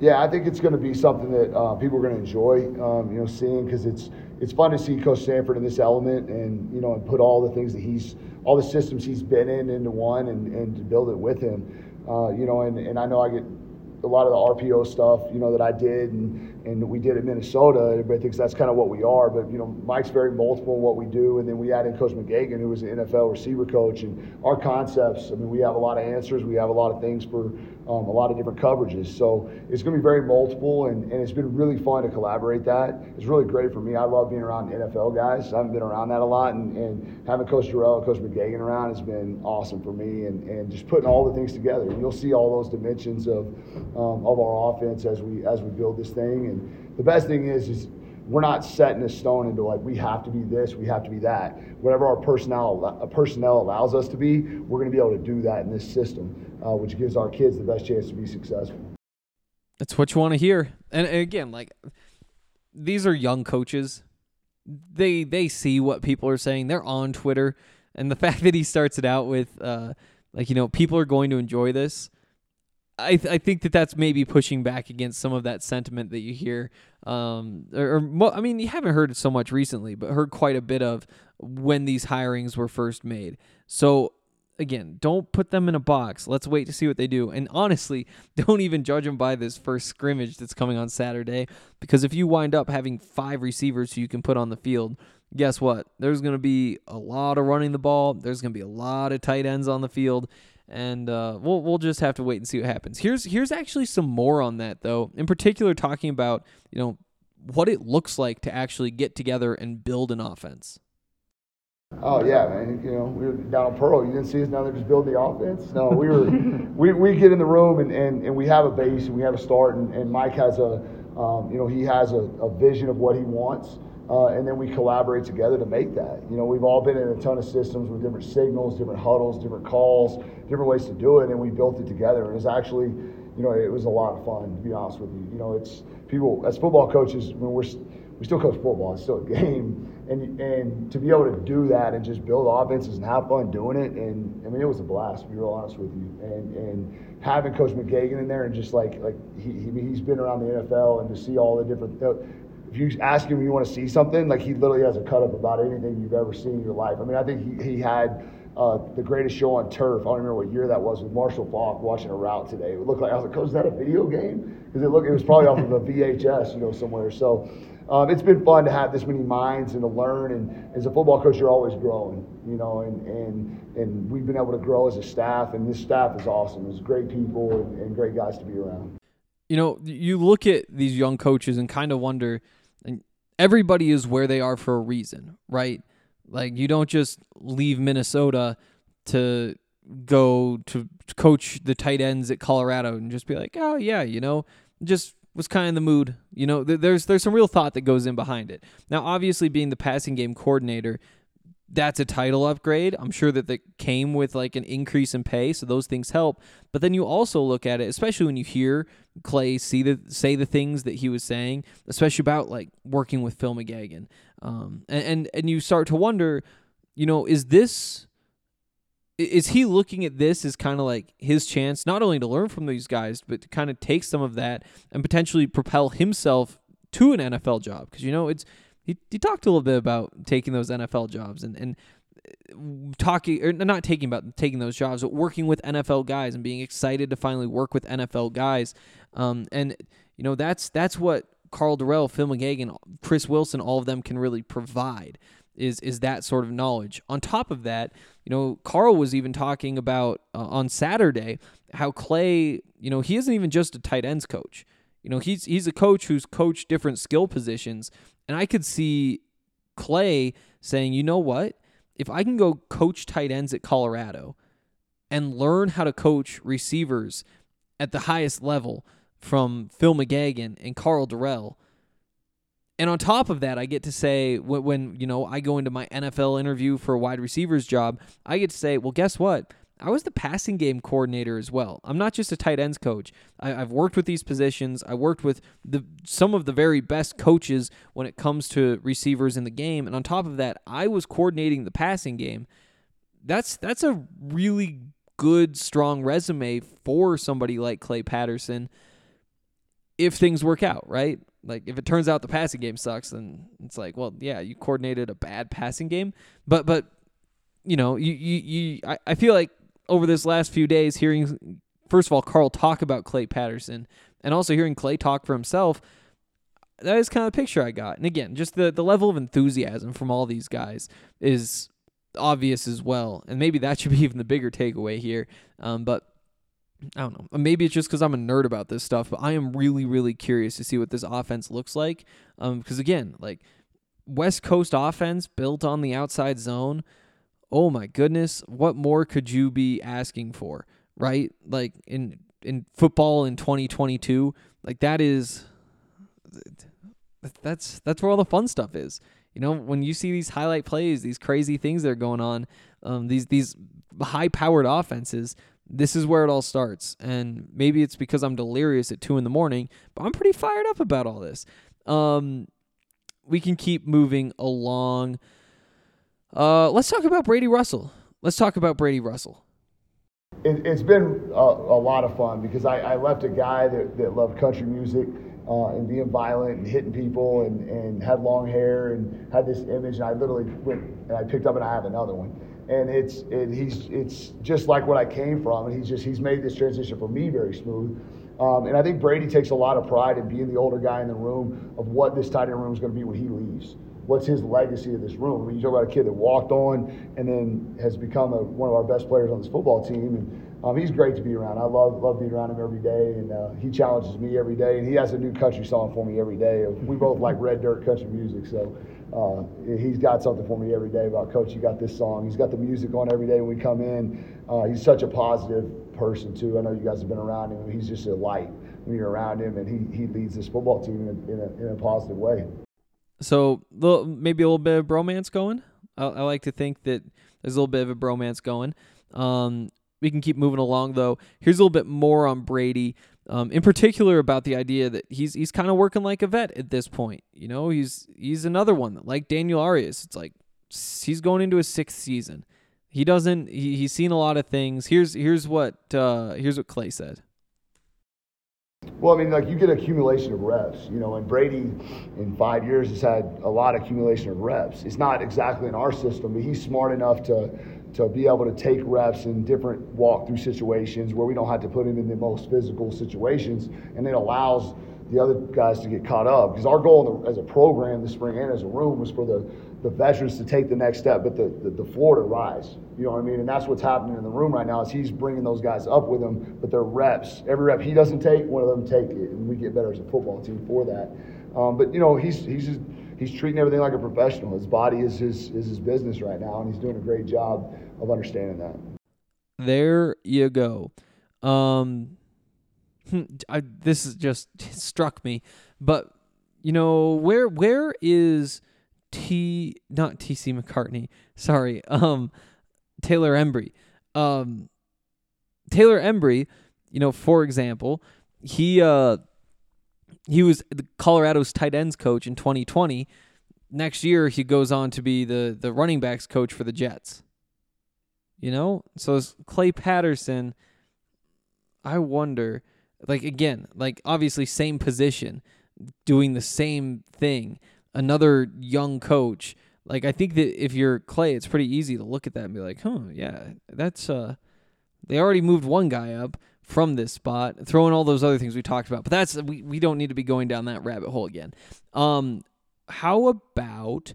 S9: Yeah, I think it's going to be something that uh, people are going to enjoy, um, you know, seeing because it's it's fun to see Coach Sanford in this element and you know and put all the things that he's all the systems he's been in into one and, and to build it with him, uh, you know, and, and I know I get a lot of the RPO stuff, you know, that I did and, and we did at Minnesota. Everybody thinks that's kind of what we are, but you know, Mike's very multiple in what we do, and then we add in Coach McGeoghan, who was an NFL receiver coach, and our concepts. I mean, we have a lot of answers, we have a lot of things for um, a lot of different coverages. So it's going to be very multiple, and, and it's been really fun to collaborate that. It's really great for me. I love being around NFL guys. I haven't been around that a lot, and, and having Coach Dorrell and Coach McGeoghan around has been awesome for me, and, and just putting all the things together. You'll see all those dimensions of um, of our offense as we as we build this thing. And the best thing is is we're not setting a stone into like we have to be this, we have to be that. Whatever our personnel uh, personnel allows us to be, we're going to be able to do that in this system, uh, which gives our kids the best chance to be successful.
S4: That's what you want to hear. And again, like these are young coaches. They they see what people are saying. They're on Twitter, and the *laughs* fact that he starts it out with uh, like you know people are going to enjoy this I th- I think that that's maybe pushing back against some of that sentiment that you hear. Um, or, or I mean, you haven't heard it so much recently, but heard quite a bit of when these hirings were first made. So again, don't put them in a box. Let's wait to see what they do. And honestly, *laughs* don't even judge them by this first scrimmage that's coming on Saturday, because if you wind up having five receivers who you can put on the field, guess what? There's going to be a lot of running the ball. There's going to be a lot of tight ends on the field and uh, we'll we'll just have to wait and see what happens. Here's here's actually some more on that though. In particular, talking about you know what it looks like to actually get together and build an offense.
S9: Oh yeah, man. You know, we were down at Pearl. You didn't see us now. They're just building the offense. No, we were. *laughs* we, we get in the room and, and, and we have a base and we have a start. And, and Mike has a, um, you know, he has a, a vision of what he wants. Uh, and then we collaborate together to make that. You know, we've all been in a ton of systems with different signals, different huddles, different calls, different ways to do it, and we built it together. And it's actually, you know, it was a lot of fun to be honest with you. You know, it's people as football coaches when we're we still coach football. It's still a *laughs* game, and and to be able to do that and just build offenses and have fun doing it, and I mean it was a blast. To be real honest with you, and and having Coach McGeoghan in there and just like like he, he he's been around the NFL and to see all the different. If you ask him, you want to see something, like he literally has a cut up about anything you've ever seen in your life. I mean, I think he, he had uh, the greatest show on turf. I don't remember what year that was with Marshall Faulk watching a route today. It looked like I was like, "Oh, is that a video game?" Because it looked it was probably off of a VHS, you know, somewhere. So um, it's been fun to have this many minds and to learn. And as a football coach, you're always growing, you know, and, and, and we've been able to grow as a staff. And this staff is awesome. It's great people and, and great guys to be around.
S4: You know, you look at these young coaches and kind of wonder, everybody is where they are for a reason, right? Like you don't just leave Minnesota to go to coach the tight ends at Colorado and just be like, oh yeah, you know, just was kind of the mood. You know, there's there's some real thought that goes in behind it. Now, obviously, being the passing game coordinator, that's a title upgrade. I'm sure that that came with like an increase in pay, so those things help. But then you also look at it, especially when you hear Clay see the say the things that he was saying, especially about like working with Phil McGeoghan, um, and, and and you start to wonder, you know, is this is he looking at this as kind of like his chance not only to learn from these guys but to kind of take some of that and potentially propel himself to an NFL job because you know it's he, he talked a little bit about taking those NFL jobs and and uh, talking or not taking about taking those jobs but working with NFL guys and being excited to finally work with NFL guys um, and you know that's that's what Karl Dorrell, Phil McGeoghan, Chris Wilson, all of them can really provide is is that sort of knowledge. On top of that, you know, Karl was even talking about uh, on Saturday how Clay, you know, he isn't even just a tight ends coach. You know, he's he's a coach who's coached different skill positions, and I could see Clay saying, "You know what? If I can go coach tight ends at Colorado and learn how to coach receivers at the highest level from Phil McGeoghan and Karl Dorrell, and on top of that, I get to say when, when, you know I go into my NFL interview for a wide receivers job, I get to say, well, guess what? I was the passing game coordinator as well. I'm not just a tight ends coach. I, have worked with these positions. I worked with the some of the very best coaches when it comes to receivers in the game. And on top of that, I was coordinating the passing game. That's that's a really good, strong resume for somebody like Clay Patterson if things work out, right? Like if it turns out the passing game sucks, then it's like, well, yeah, you coordinated a bad passing game. But but you know, you you, you I, I feel like over this last few days hearing first of all Karl talk about Clay Patterson and also hearing Clay talk for himself, that is kind of the picture I got. And again, just the, the level of enthusiasm from all these guys is obvious as well. And maybe that *laughs* should be even the bigger takeaway here. Um, but I don't know. Maybe it's just because I'm a nerd about this stuff, but I am really, really curious to see what this offense looks like. Um, because again, like West Coast offense built on the outside zone. Oh my goodness, what more could you be asking for, right? Like in in football in 2022, like that is that's that's where all the fun stuff is. You know, when you see these highlight plays, these crazy things that are going on, um, these these high powered offenses, this is where it all starts. And maybe it's because I'm delirious at two in the morning, but I'm pretty fired up about all this. Um, we can keep moving along. Uh, let's talk about Brady Russell. Let's talk about Brady Russell.
S9: It, has been a, a, lot of fun because I, I left a guy that, that loved country music uh, and being violent and hitting people and, and had long hair and had this image. And I literally went and I picked up and I have another one and it's it, he's it's just like what I came from, and he's just he's made this transition for me very smooth. Um, and I think Brady takes a lot of pride in being the older guy in the room of what this tight end room is going to be when he leaves. What's his legacy of this room? I mean, you talk about a kid that walked on and then has become a, one of our best players on this football team, and um, he's great to be around. I love love being around him every day, and uh, he challenges me every day, and he has a new country song for me every day. We both like red dirt country music, so uh, he's got something for me every day about coach. You got this song. He's got the music on every day when we come in. Uh, he's such a positive person too. I know you guys have been around him. He's just a light when you're around him, and he he leads this football team in in a, in a positive way.
S4: So maybe a little bit of bromance going. I, I, like to think that there's a little bit of a bromance going. Um, we can keep moving along though. Here's a little bit more on Brady. Um, in particular about the idea that he's he's kind of working like a vet at this point. You know, he's he's another one like Daniel Arias. It's like he's going into his sixth season. He doesn't. He, he's seen a lot of things. Here's here's what uh, here's what Clay said.
S9: Well, I mean, like you get accumulation of reps, you know, and Brady in five years has had a lot of accumulation of reps. It's not exactly in our system, but he's smart enough to to be able to take reps in different walkthrough situations where we don't have to put him in the most physical situations, and it allows the other guys to get caught up. Because our goal as a program this spring and as a room was for the, the veterans to take the next step, but the, the, the floor to rise. You know what I mean? And that's what's happening in the room right now is he's bringing those guys up with him, but their reps, every rep he doesn't take, one of them take it, and we get better as a football team for that. Um, but you know, he's he's just, he's treating everything like a professional. His body is his is his business right now, and he's doing a great job of understanding that.
S4: There you go. Um, I, this is just *laughs* struck me, but you know where where is T not TC McCartney? Sorry, *laughs* um, Taylor Embree. Um, Taylor Embree, you know, for example, he uh he was the Colorado's tight ends coach in 2020. Next year, he goes on to be the the running backs coach for the Jets. You know, so Clay Patterson. I wonder like again, like obviously same position, doing the same thing. Another young coach. Like I think that if you're Clay, it's pretty easy to look at that and be like, "Huh, yeah, that's uh they already moved one guy up from this spot, throwing all those other things we talked about. But that's we, we don't need to be going down that rabbit hole again. Um how about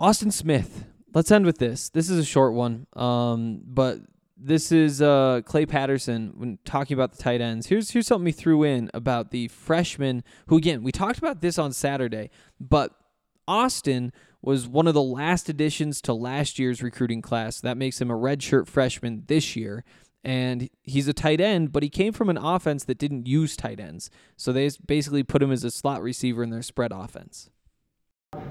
S4: Austin Smith? Let's end with this. This is a short one. Um but this is uh, Clay Patterson when talking about the tight ends. Here's here's something he threw in about the freshman who again we talked about this on Saturday, but Austin was one of the last additions to last year's recruiting class. That makes him a redshirt freshman this year. And he's a tight end, but he came from an offense that didn't use tight ends. So they basically put him as a slot receiver in their spread offense.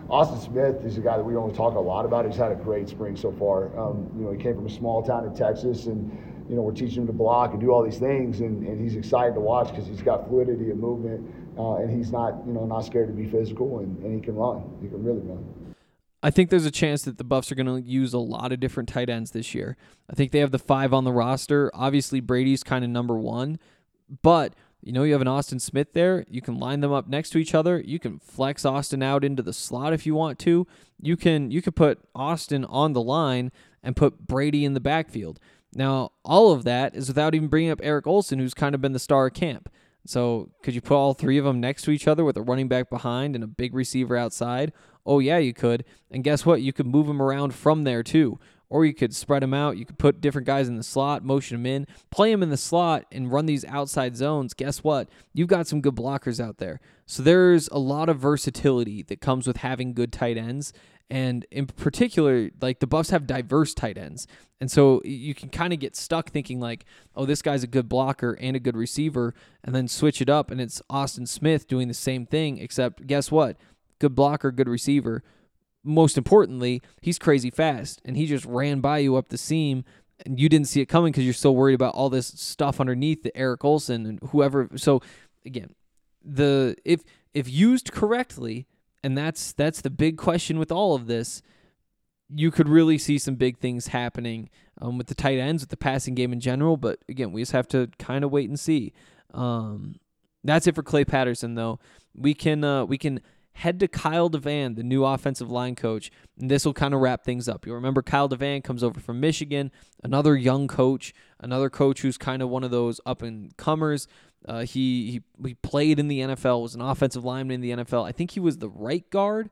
S9: Austin Smith is a guy that we don't talk a lot about. He's had a great spring so far. Um, you know, he came from a small town in Texas, and you know we're teaching him to block and do all these things, and, and he's excited to watch because he's got fluidity and movement, uh, and he's not you know not scared to be physical, and, and he can run. He can really run.
S4: I think there's a chance that the Buffs are going to use a lot of different tight ends this year. I think they have the five on the roster. Obviously, Brady's kind of number one, but you know, you have an Austin Smith there. You can line them up next to each other. You can flex Austin out into the slot if you want to. You can you can put Austin on the line and put Brady in the backfield. Now, all of that is without even bringing up Eric Olson, who's kind of been the star of camp. So, could you put all three of them next to each other with a running back behind and a big receiver outside? Oh, yeah, you could. And guess what? You could move them around from there too or you could spread them out. You could put different guys in the slot, motion them in, play them in the slot, and run these outside zones. Guess what? You've got some good blockers out there. So there's a lot of versatility that comes with having good tight ends. And in particular, like the Buffs have diverse tight ends. And so you can kind of get stuck thinking, like, oh, this guy's a good blocker and a good receiver, and then switch it up, and it's Austin Smith doing the same thing, except guess what? Good blocker, good receiver most importantly, he's crazy fast and he just ran by you up the seam and you didn't see it coming because you're so worried about all this stuff underneath the Eric Olson and whoever. So again, the if if used correctly, and that's that's the big question with all of this, you could really see some big things happening um, with the tight ends, with the passing game in general. But again, we just have to kind of wait and see. Um, that's it for Clay Patterson, though. We can uh, we can head to Kyle DeVan, the new offensive line coach, and this will kind of wrap things up. You'll remember Kyle DeVan comes over from Michigan, another young coach, another coach who's kind of one of those up and comers. Uh, he, he he played in the NFL, was an offensive lineman in the NFL. I think he was the right guard.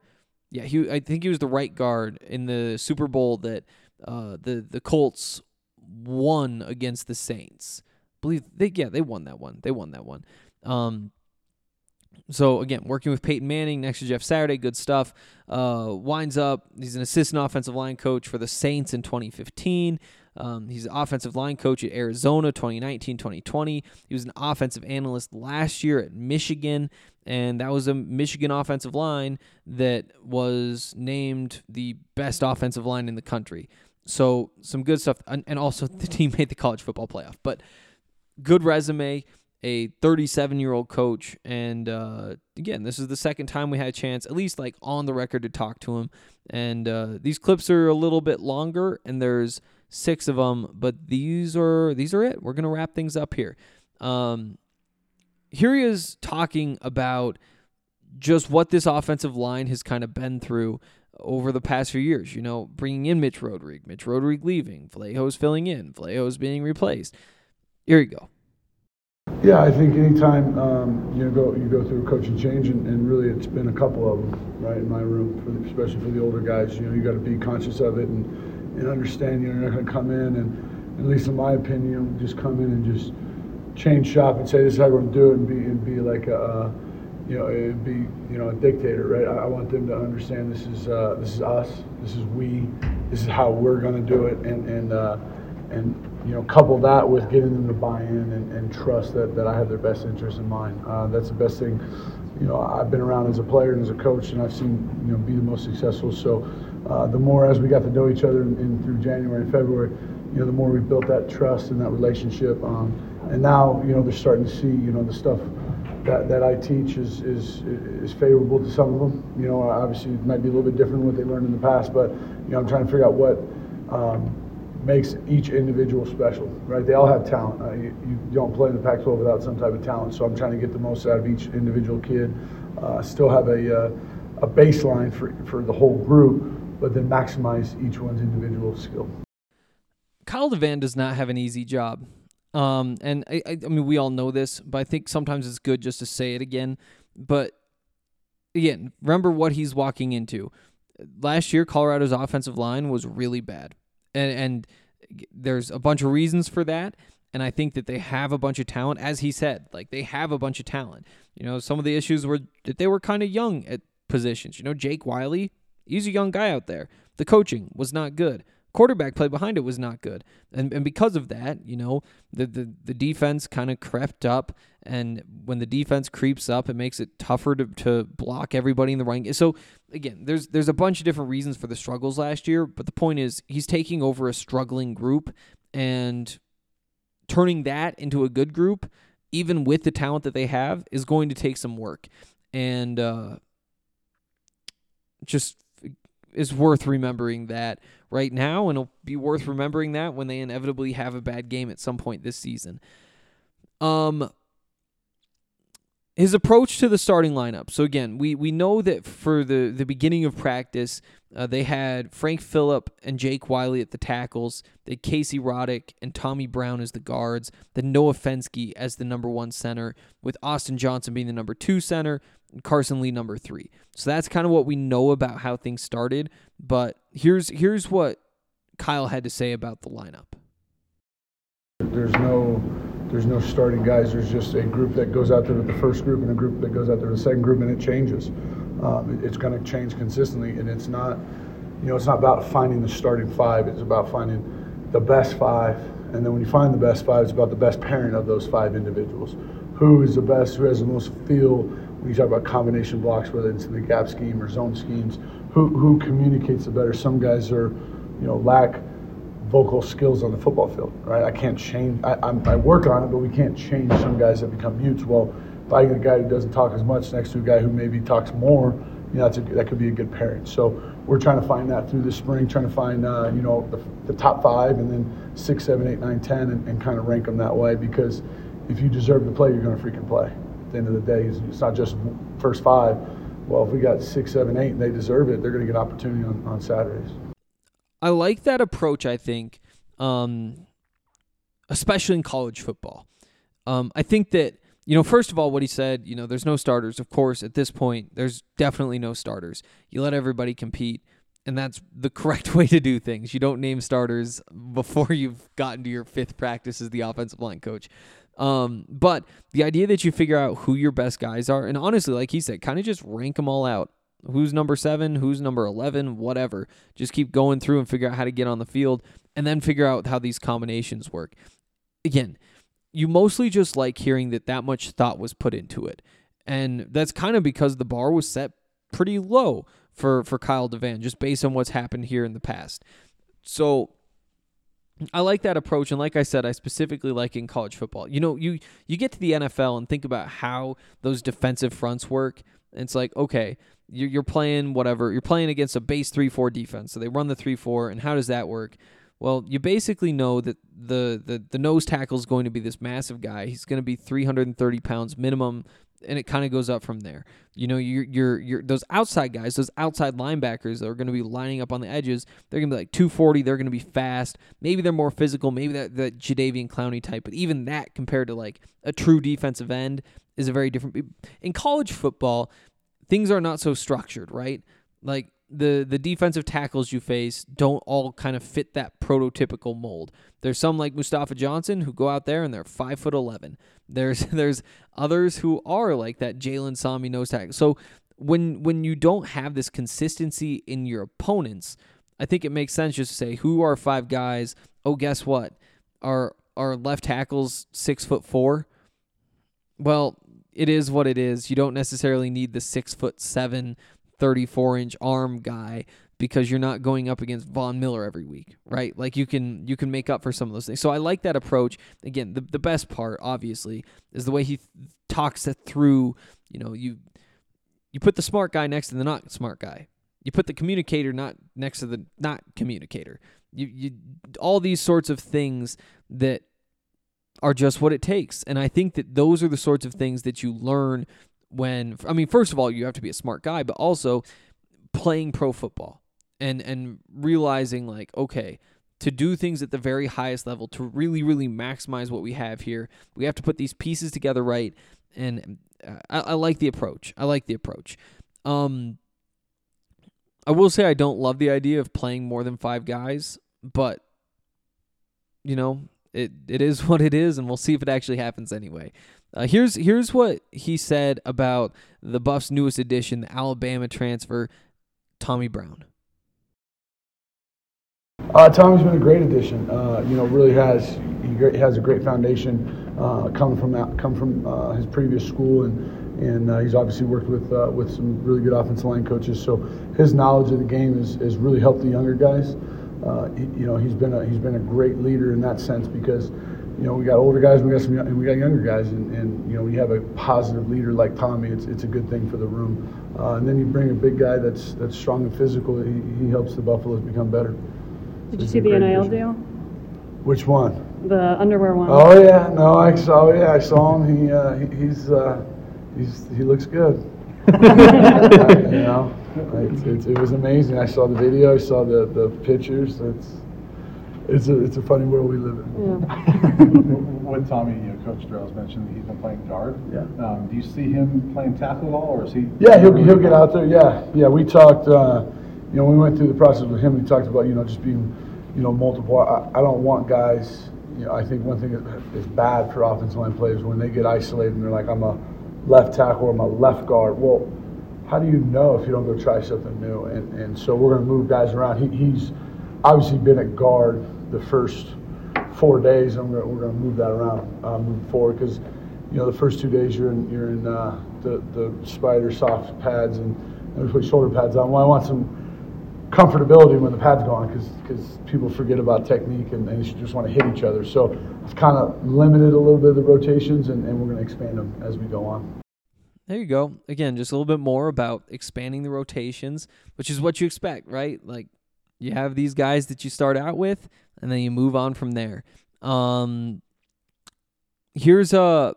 S4: Yeah, he I think he was the right guard in the Super Bowl that uh, the the Colts won against the Saints. I believe they yeah they won that one. They won that one. Um, so again, working with Peyton Manning next to Jeff Saturday, good stuff. Uh, winds up, he's an assistant offensive line coach for the Saints in 2015. Um, he's an offensive line coach at Arizona 2019 2020. He was an offensive analyst last year at Michigan, and that was a Michigan offensive line that was named the best offensive line in the country. So, some good stuff. And, and also, *laughs* the team made the college football playoff. But good resume, a 37 year old coach, and uh, again, this is the second time we had a chance, at least like on the record, to talk to him. And uh, these clips are a little bit longer, and there's six of them, but these are these are it. We're gonna wrap things up here. Um, here he is talking about just what this offensive line has kind of been through over the past few years. You know, bringing in Mitch Rodrigue, Mitch Rodrigue leaving, Vallejo's filling in, Vallejo's being replaced. Here you go.
S6: Yeah, I think anytime um, you go you go through a coaching change, and, and, really it's been a couple of them, right, in my room, for the, especially for the older guys. You know, you got to be conscious of it and, and understand. You know, you're not going to come in and, at least in my opinion, just come in and just change shop and say this is how we're going to do it, and be and be like a, uh, you know, it'd be you know a dictator, right? I, I want them to understand this is uh, this is us, this is we, this is how we're going to do it, and and uh, and you know, couple that with getting them to buy in and, and trust that, that I have their best interest in mind. Uh, that's the best thing. You know, I've been around as a player and as a coach, and I've seen you know be the most successful. So, uh, the more as we got to know each other in, in, through January and February, you know, the more we built that trust and that relationship. Um, and now, you know, they're starting to see, you know, the stuff that, that I teach is, is is favorable to some of them. You know, obviously it might be a little bit different than what they learned in the past, but you know, I'm trying to figure out what. Um, makes each individual special, right? They all have talent. Uh, you, you, don't play in the Pac-12 without some type of talent. So I'm trying to get the most out of each individual kid. Uh, still have a, uh, a baseline for, for the whole group, but then maximize each one's individual skill.
S4: Kyle DeVan does not have an easy job. Um, and I, I, I mean, we all know this, but I think sometimes it's good just to say it again. But again, remember what he's walking into. Last year, Colorado's offensive line was really bad and and there's a bunch of reasons for that. And I think that they have a bunch of talent, as he said, like they have a bunch of talent. You know, some of the issues were that they were kind of young at positions. You know, Jake Wiley, he's a young guy out there. The coaching was not good quarterback play behind it was not good. And and because of that, you know, the the, the defense kind of crept up and when the defense creeps up, it makes it tougher to, to block everybody in the running. So again, there's there's a bunch of different reasons for the struggles last year, but the point is he's taking over a struggling group and turning that into a good group, even with the talent that they have, is going to take some work. And uh, just is worth remembering that right now, and it'll be worth remembering that when they inevitably have a bad game at some point this season. Um, his approach to the starting lineup. So again, we we know that for the the beginning of practice, uh, they had Frank Fillip and Jake Wiley at the tackles. Had Casey Roddick and Tommy Brown as the guards. Then Noah Fenske as the number one center, with Austin Johnson being the number two center, Carson Lee number three. So that's kind of what we know about how things started. But here's here's what Kyle had to say about the lineup.
S6: There's no there's no starting guys. There's just a group that goes out there with the first group and a group that goes out there with the second group, and it changes. Um, it's going to change consistently, and it's not, you know, it's not about finding the starting five. It's about finding the best five, and then when you find the best five, it's about the best pairing of those five individuals. Who is the best? Who has the most feel? When you talk about combination blocks, whether it's in the gap scheme or zone schemes, who who communicates the better? Some guys are, you know, lack vocal skills on the football field, right? I can't change. I, I'm, I work on it, but we can't change some guys that become mutes. Well, get a guy who doesn't talk as much next to a guy who maybe talks more, you know, a, that could be a good pairing. So we're trying to find that through the spring, trying to find, uh, you know, the, the, top five and then six, seven, eight, nine, ten, and, and kind of rank them that way. Because if you deserve to play, you're going to freaking play. At the end of the day, it's not just first five. Well, if we got six, seven, eight, and they deserve it, they're going to get opportunity on, on Saturdays.
S4: I like that approach. I think, um, especially in college football. Um, I think that you know, first of all, what he said, you know, there's no starters. Of course, at this point, there's definitely no starters. You let everybody compete, and that's the *laughs* correct way to do things. You don't name starters before you've gotten to your fifth practice as the offensive line coach. Um, but the idea that you figure out who your best guys are, and honestly, like he said, kind of just rank them all out who's number seven, who's number 11, whatever. Just keep going through and figure out how to get on the field and then figure out how these combinations work. Again, you mostly just like hearing that that much thought was put into it. And that's kind of because the bar was set pretty low for, for Kyle DeVan, just based on what's happened here in the past. So I like that approach, and like I said, I specifically like in college football. You know, you you get to the NFL and think about how those defensive fronts work. And it's like, okay, you're playing whatever you're playing against a base three four defense, so they run the three four, and how does that work? Well, you basically know that the the the nose tackle is going to be this massive guy. He's going to be 330 pounds minimum, and it kind of goes up from there. You know, you're you're you're those outside guys, those outside linebackers that are going to be lining up on the edges. They're going to be like 240. They're going to be fast. Maybe they're more physical. Maybe that that Jadeveon Clowney type. But even that compared to like a true defensive end is a very different. In college football, things are not so structured, right? Like the the defensive tackles you face don't all kind of fit that prototypical mold. There's some like Mustafa Johnson who go out there and they're five foot eleven. There's *laughs* there's others who are like that Jalen Sami nose tackle. So when when you don't have this consistency in your opponents, I think it makes sense just to say who are five guys. Oh, guess what? Are our left tackles six foot four? Well, it is what it is. You don't necessarily need the six foot seven 34 inch arm guy because you're not going up against Von Miller every week, right? Like you can you can make up for some of those things. So I like that approach. Again, the the best part obviously is the way he th- talks it through, you know, you you put the smart guy next to the not smart guy. You put the communicator not next to the not communicator. You you all these sorts of things that are just what it takes. And I think that those are the sorts of things that you learn when I mean first of all you have to be a smart guy but also playing pro football and and realizing like okay to do things at the very highest level to really really maximize what we have here we have to put these pieces together right. And uh, I, I like the approach. I like the approach. Um I will say I don't love the idea of playing more than 5 guys but you know it it is *laughs* what it is and we'll see if it actually happens anyway uh, here's here's what he said about the Buffs' newest addition, the Alabama transfer, Tommy Brown.
S6: Uh, Tommy's been a great addition. Uh, you know, really has he has a great foundation uh, coming from that, come from uh, his previous school, and and uh, he's obviously worked with uh, with some really good offensive line coaches. So his knowledge of the game has, has really helped the younger guys. He, you know, he's been a he's been a great leader in that sense because you know, we got older guys, we got some, and we got younger guys, and, and you know, we have a positive leader like Tommy, it's it's a good thing for the room. Uh, and then you bring a big guy that's that's strong and physical. He, he helps the Buffaloes become better.
S10: Did you see the NIL great deal?
S6: Which one?
S10: The underwear one.
S6: Oh yeah, no, I saw. Yeah, I saw him. He, uh, he he's uh, he's he looks good. *laughs* *laughs* you know, it, it, it was amazing. I saw the video. I saw the the pictures. It's it's a it's a funny world we live in.
S11: Yeah. *laughs* With Tommy, you know, Coach Dorrell's mentioned that he's been playing guard.
S6: Yeah.
S11: Um, do you see him playing tackle at all, or is he?
S6: Yeah, he'll he'll get out there. Yeah, yeah. We talked. Uh, you know, we went through the process with him. We talked about you know just being, you know, multiple. I, I don't want guys. You know, I think one thing that is bad for offensive line players when they get isolated and they're like, I'm a left tackle or I'm a left guard. Well, how do you know if you don't go try something new? And and so we're going to move guys around. He, he's obviously been at guard the first four days. Gonna, we're going to move that around uh, moving forward because you know the first two days you're in you're in uh, the the spider soft pads and, and we put shoulder pads on. Well, I want some comfortability when the pads go on because because people forget about technique and, and, they just want to hit each other. So I've kind of limited a little bit of the rotations and, and we're going to expand them as we go on.
S4: There you go. Again, just a little bit more about expanding the rotations, which is what you expect, right? Like you have these guys that you start out with, and then you move on from there. Um, here's a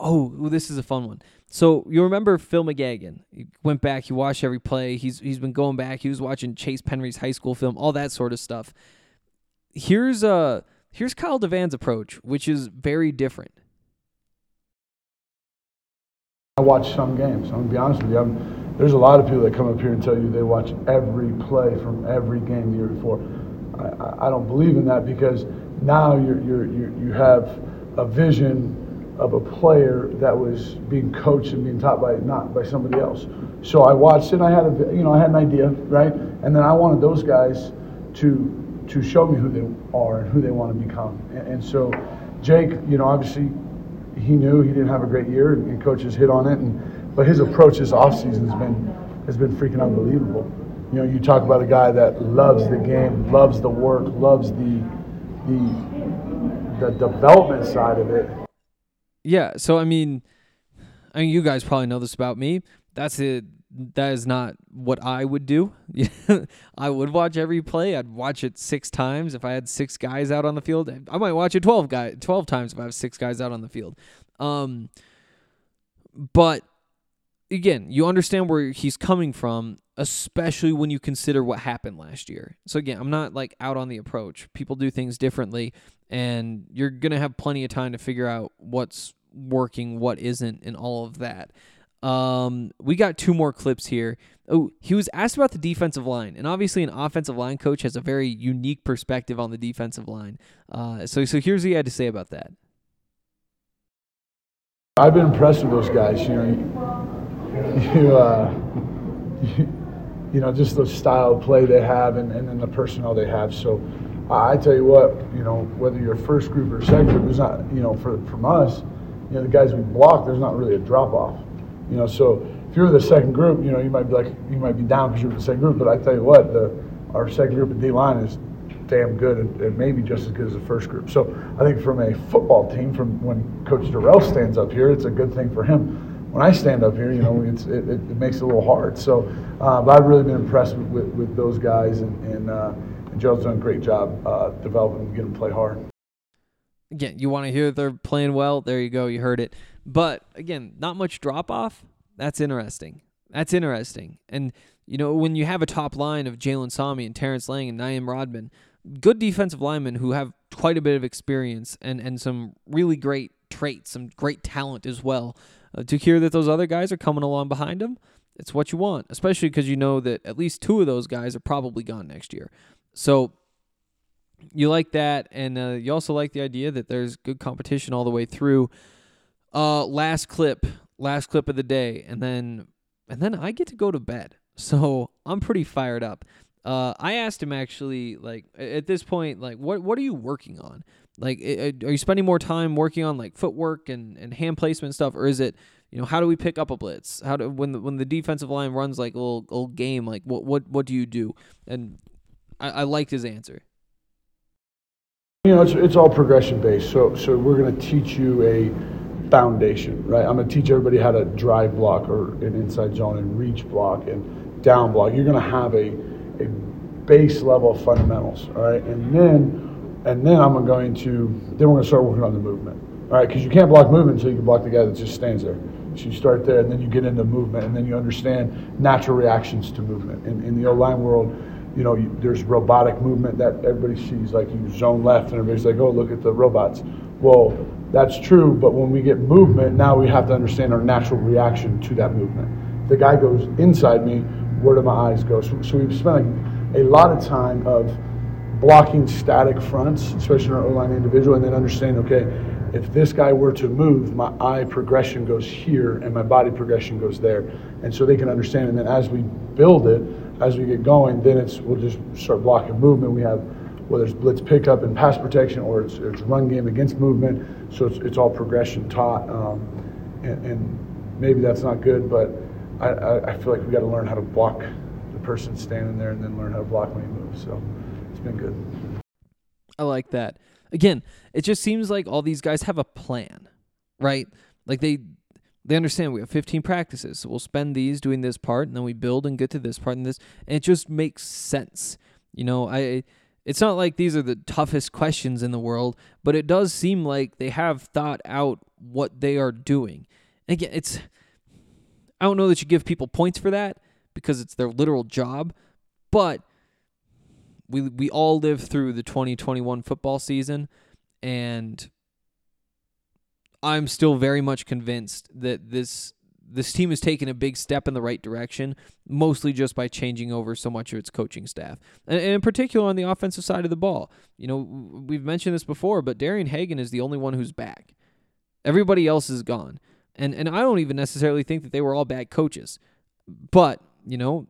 S4: oh, this is a fun one. So you remember Phil McGeoghan? He went back, he watched every play. He's he's been going back. He was watching Chase Penry's high school film, all that sort of stuff. Here's uh here's Kyle DeVan's approach, which is very different.
S6: I watch some games. I'm gonna be honest with you. I'm, there's a lot of people that come up here and tell you they watch every play from every game the year before. I, I don't believe in that because now you're, you're, you're, you have a vision of a player that was being coached and being taught by not by somebody else. So I watched it. I had a you know I had an idea, right? And then I wanted those guys to to show me who they are and who they want to become. And, and so Jake, you know, obviously he knew he didn't have a great year, and coaches hit on it. And but his approach this offseason has been has been freaking unbelievable. You know, you talk about a guy that loves the game, loves the work, loves the the the development side of it.
S4: Yeah, so I mean, I mean, you guys probably know this about me. That's it. That is not what I would do. *laughs* I would watch every play. I'd watch it six times if I had six guys out on the field. I might watch it twelve guy twelve times if I have six guys out on the field. Um, but again, you understand where he's coming from, especially when you consider what happened last year. So again, I'm not like out on the approach. People do things differently, and you're gonna have plenty of time to figure out what's working, what isn't, and all of that. Um, we got two more clips here. Oh, he was asked about the defensive line, and obviously, an offensive line coach has a very unique perspective on the defensive line. Uh, so, so here's what he had to say about that.
S6: I've been impressed with those guys. You know, you, uh, you, know, just the style of play they have, and, and then the personnel they have. So, I tell you what, you know, whether you're first group or second group, there's not, you know, for from us, you know, the guys we block, there's not really a drop off. You know, so if you're the second group, you know, you might be like, you might be down because you're the second group. But I tell you what, the our second group of D line is damn good and, and, maybe just as good as the first group. So I think from a football team, from when Coach Dorrell stands up here, it's a good thing for him. When I stand up here, you know, it's, it, it, makes it a little hard. So, uh, but I've really been impressed with, with, with those guys, and, and, uh, and Joe's done a great job uh, developing them, getting them to play hard.
S4: Again, you want to hear they're playing well. There you go. You heard it. But again, not much drop off. That's interesting. That's interesting. And you know, when you have a top line of Jalen Sami and Terrence Lang and Naim Rodman, good defensive linemen who have quite a bit of experience and, and some really great traits, some great talent as well. Uh, to hear that those other guys are coming along behind them, it's what you want, especially because you know that at least two of those guys are probably gone next year. So you like that, and uh, you also like the idea that there's good competition all the way through. Uh, last clip, last clip of the day, and then and then I get to go to bed. *laughs* So I'm pretty fired up. Uh, I asked him actually, like at this point, like what what are you working on? Like, are you spending more time working on like footwork and, and hand placement stuff, or is it, you know, how do we pick up a blitz? How do when the when the defensive line runs like a little, little game, like what what what do you do? And I, I liked his answer.
S6: You know, it's it's all progression based. So so we're gonna teach you a foundation, right? I'm gonna teach everybody how to drive block or an inside zone and reach block and down block. You're gonna have a a base level of fundamentals, all right? And then and then I'm going to then we're going to start working on the movement, all right? Because you can't block movement until you can block the guy that just stands there. So you start there, and then you get into movement, and then you understand natural reactions to movement. In, in the O line world, you know, you, there's robotic movement that everybody sees, like you zone left, and everybody's like, oh, look at the robots. Well, that's true, but when we get movement, now we have to understand our natural reaction to that movement. The guy goes inside me, where do my eyes go? So, so we've spent a lot of time of blocking static fronts, especially in our O-line individual, and then understanding, okay, if this guy were to move, my eye progression goes here and my body progression goes there. And so they can understand. And then as we build it, as we get going, then it's we'll just start blocking movement. We have whether it's blitz pickup and pass protection or it's, it's run game against movement. So it's, it's all progression taught. Um, and, and, maybe that's not good, but I, I, feel like we got to learn how to block the person standing there and then learn how to block when he moves. So it's been good.
S4: I like that. Again, it just seems like all these guys have a plan, right? Like they they understand we have 15 practices, so we'll spend these doing this part, and then we build and get to this part and this, and it just makes sense. You know, I it's not like these are the toughest questions in the world, but it does seem like they have thought out what they are doing. And again, it's I don't know that you give people points for that because it's their literal job, but we we all lived through the 2021 football season and I'm still very much convinced that this this team has taken a big step in the right direction, mostly just by changing over so much of its coaching staff. And, in particular on the offensive side of the ball. You know, we've mentioned this before, but Darian Hagan is the only one who's back. Everybody else is gone. And and I don't even necessarily think that they were all bad coaches. But, you know,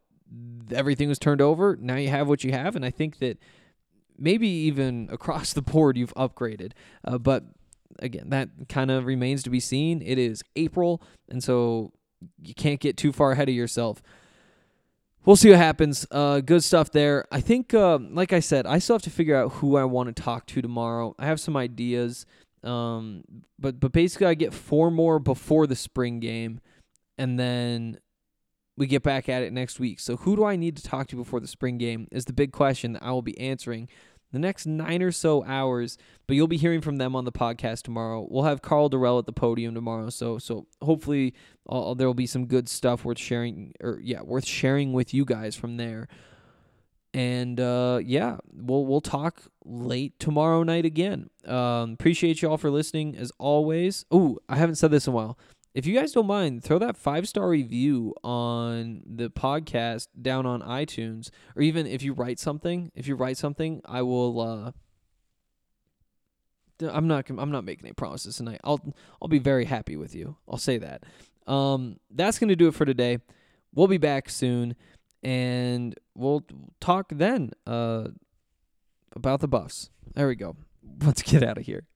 S4: everything was turned over. Now you have what you have, and I think that maybe even *laughs* across the board you've upgraded. Uh, but again, that kind of remains to be seen. It is April, and so you can't get too far ahead of yourself. we'll see what happens. Uh, good stuff there. I think, uh, like I said, I still have to figure out who I want to talk to tomorrow. I have some ideas, um, but but basically, I get four more before the spring game, and then we get back at it next week. So, who do I need to talk to before the spring game is the big question that I will be answering the next nine or so hours. But you'll be hearing from them on the podcast tomorrow. We'll have Karl Dorrell at the podium tomorrow. So, so hopefully uh, there will be some good stuff worth sharing, or yeah, worth sharing with you guys from there. And uh, yeah, we'll we'll talk late tomorrow night again. Um, appreciate y'all for listening as always. Oh, I haven't said this in a while if you guys don't mind, throw that five star review on the podcast down on iTunes, or even if you write something. If you write something, I will. Uh, I'm not. I'm not making any promises tonight. I'll. I'll be very happy with you. I'll say that. Um, that's gonna do it for today. We'll be back soon, and we'll talk then. Uh, about the Buffs. There we go. *laughs* Let's get out of here.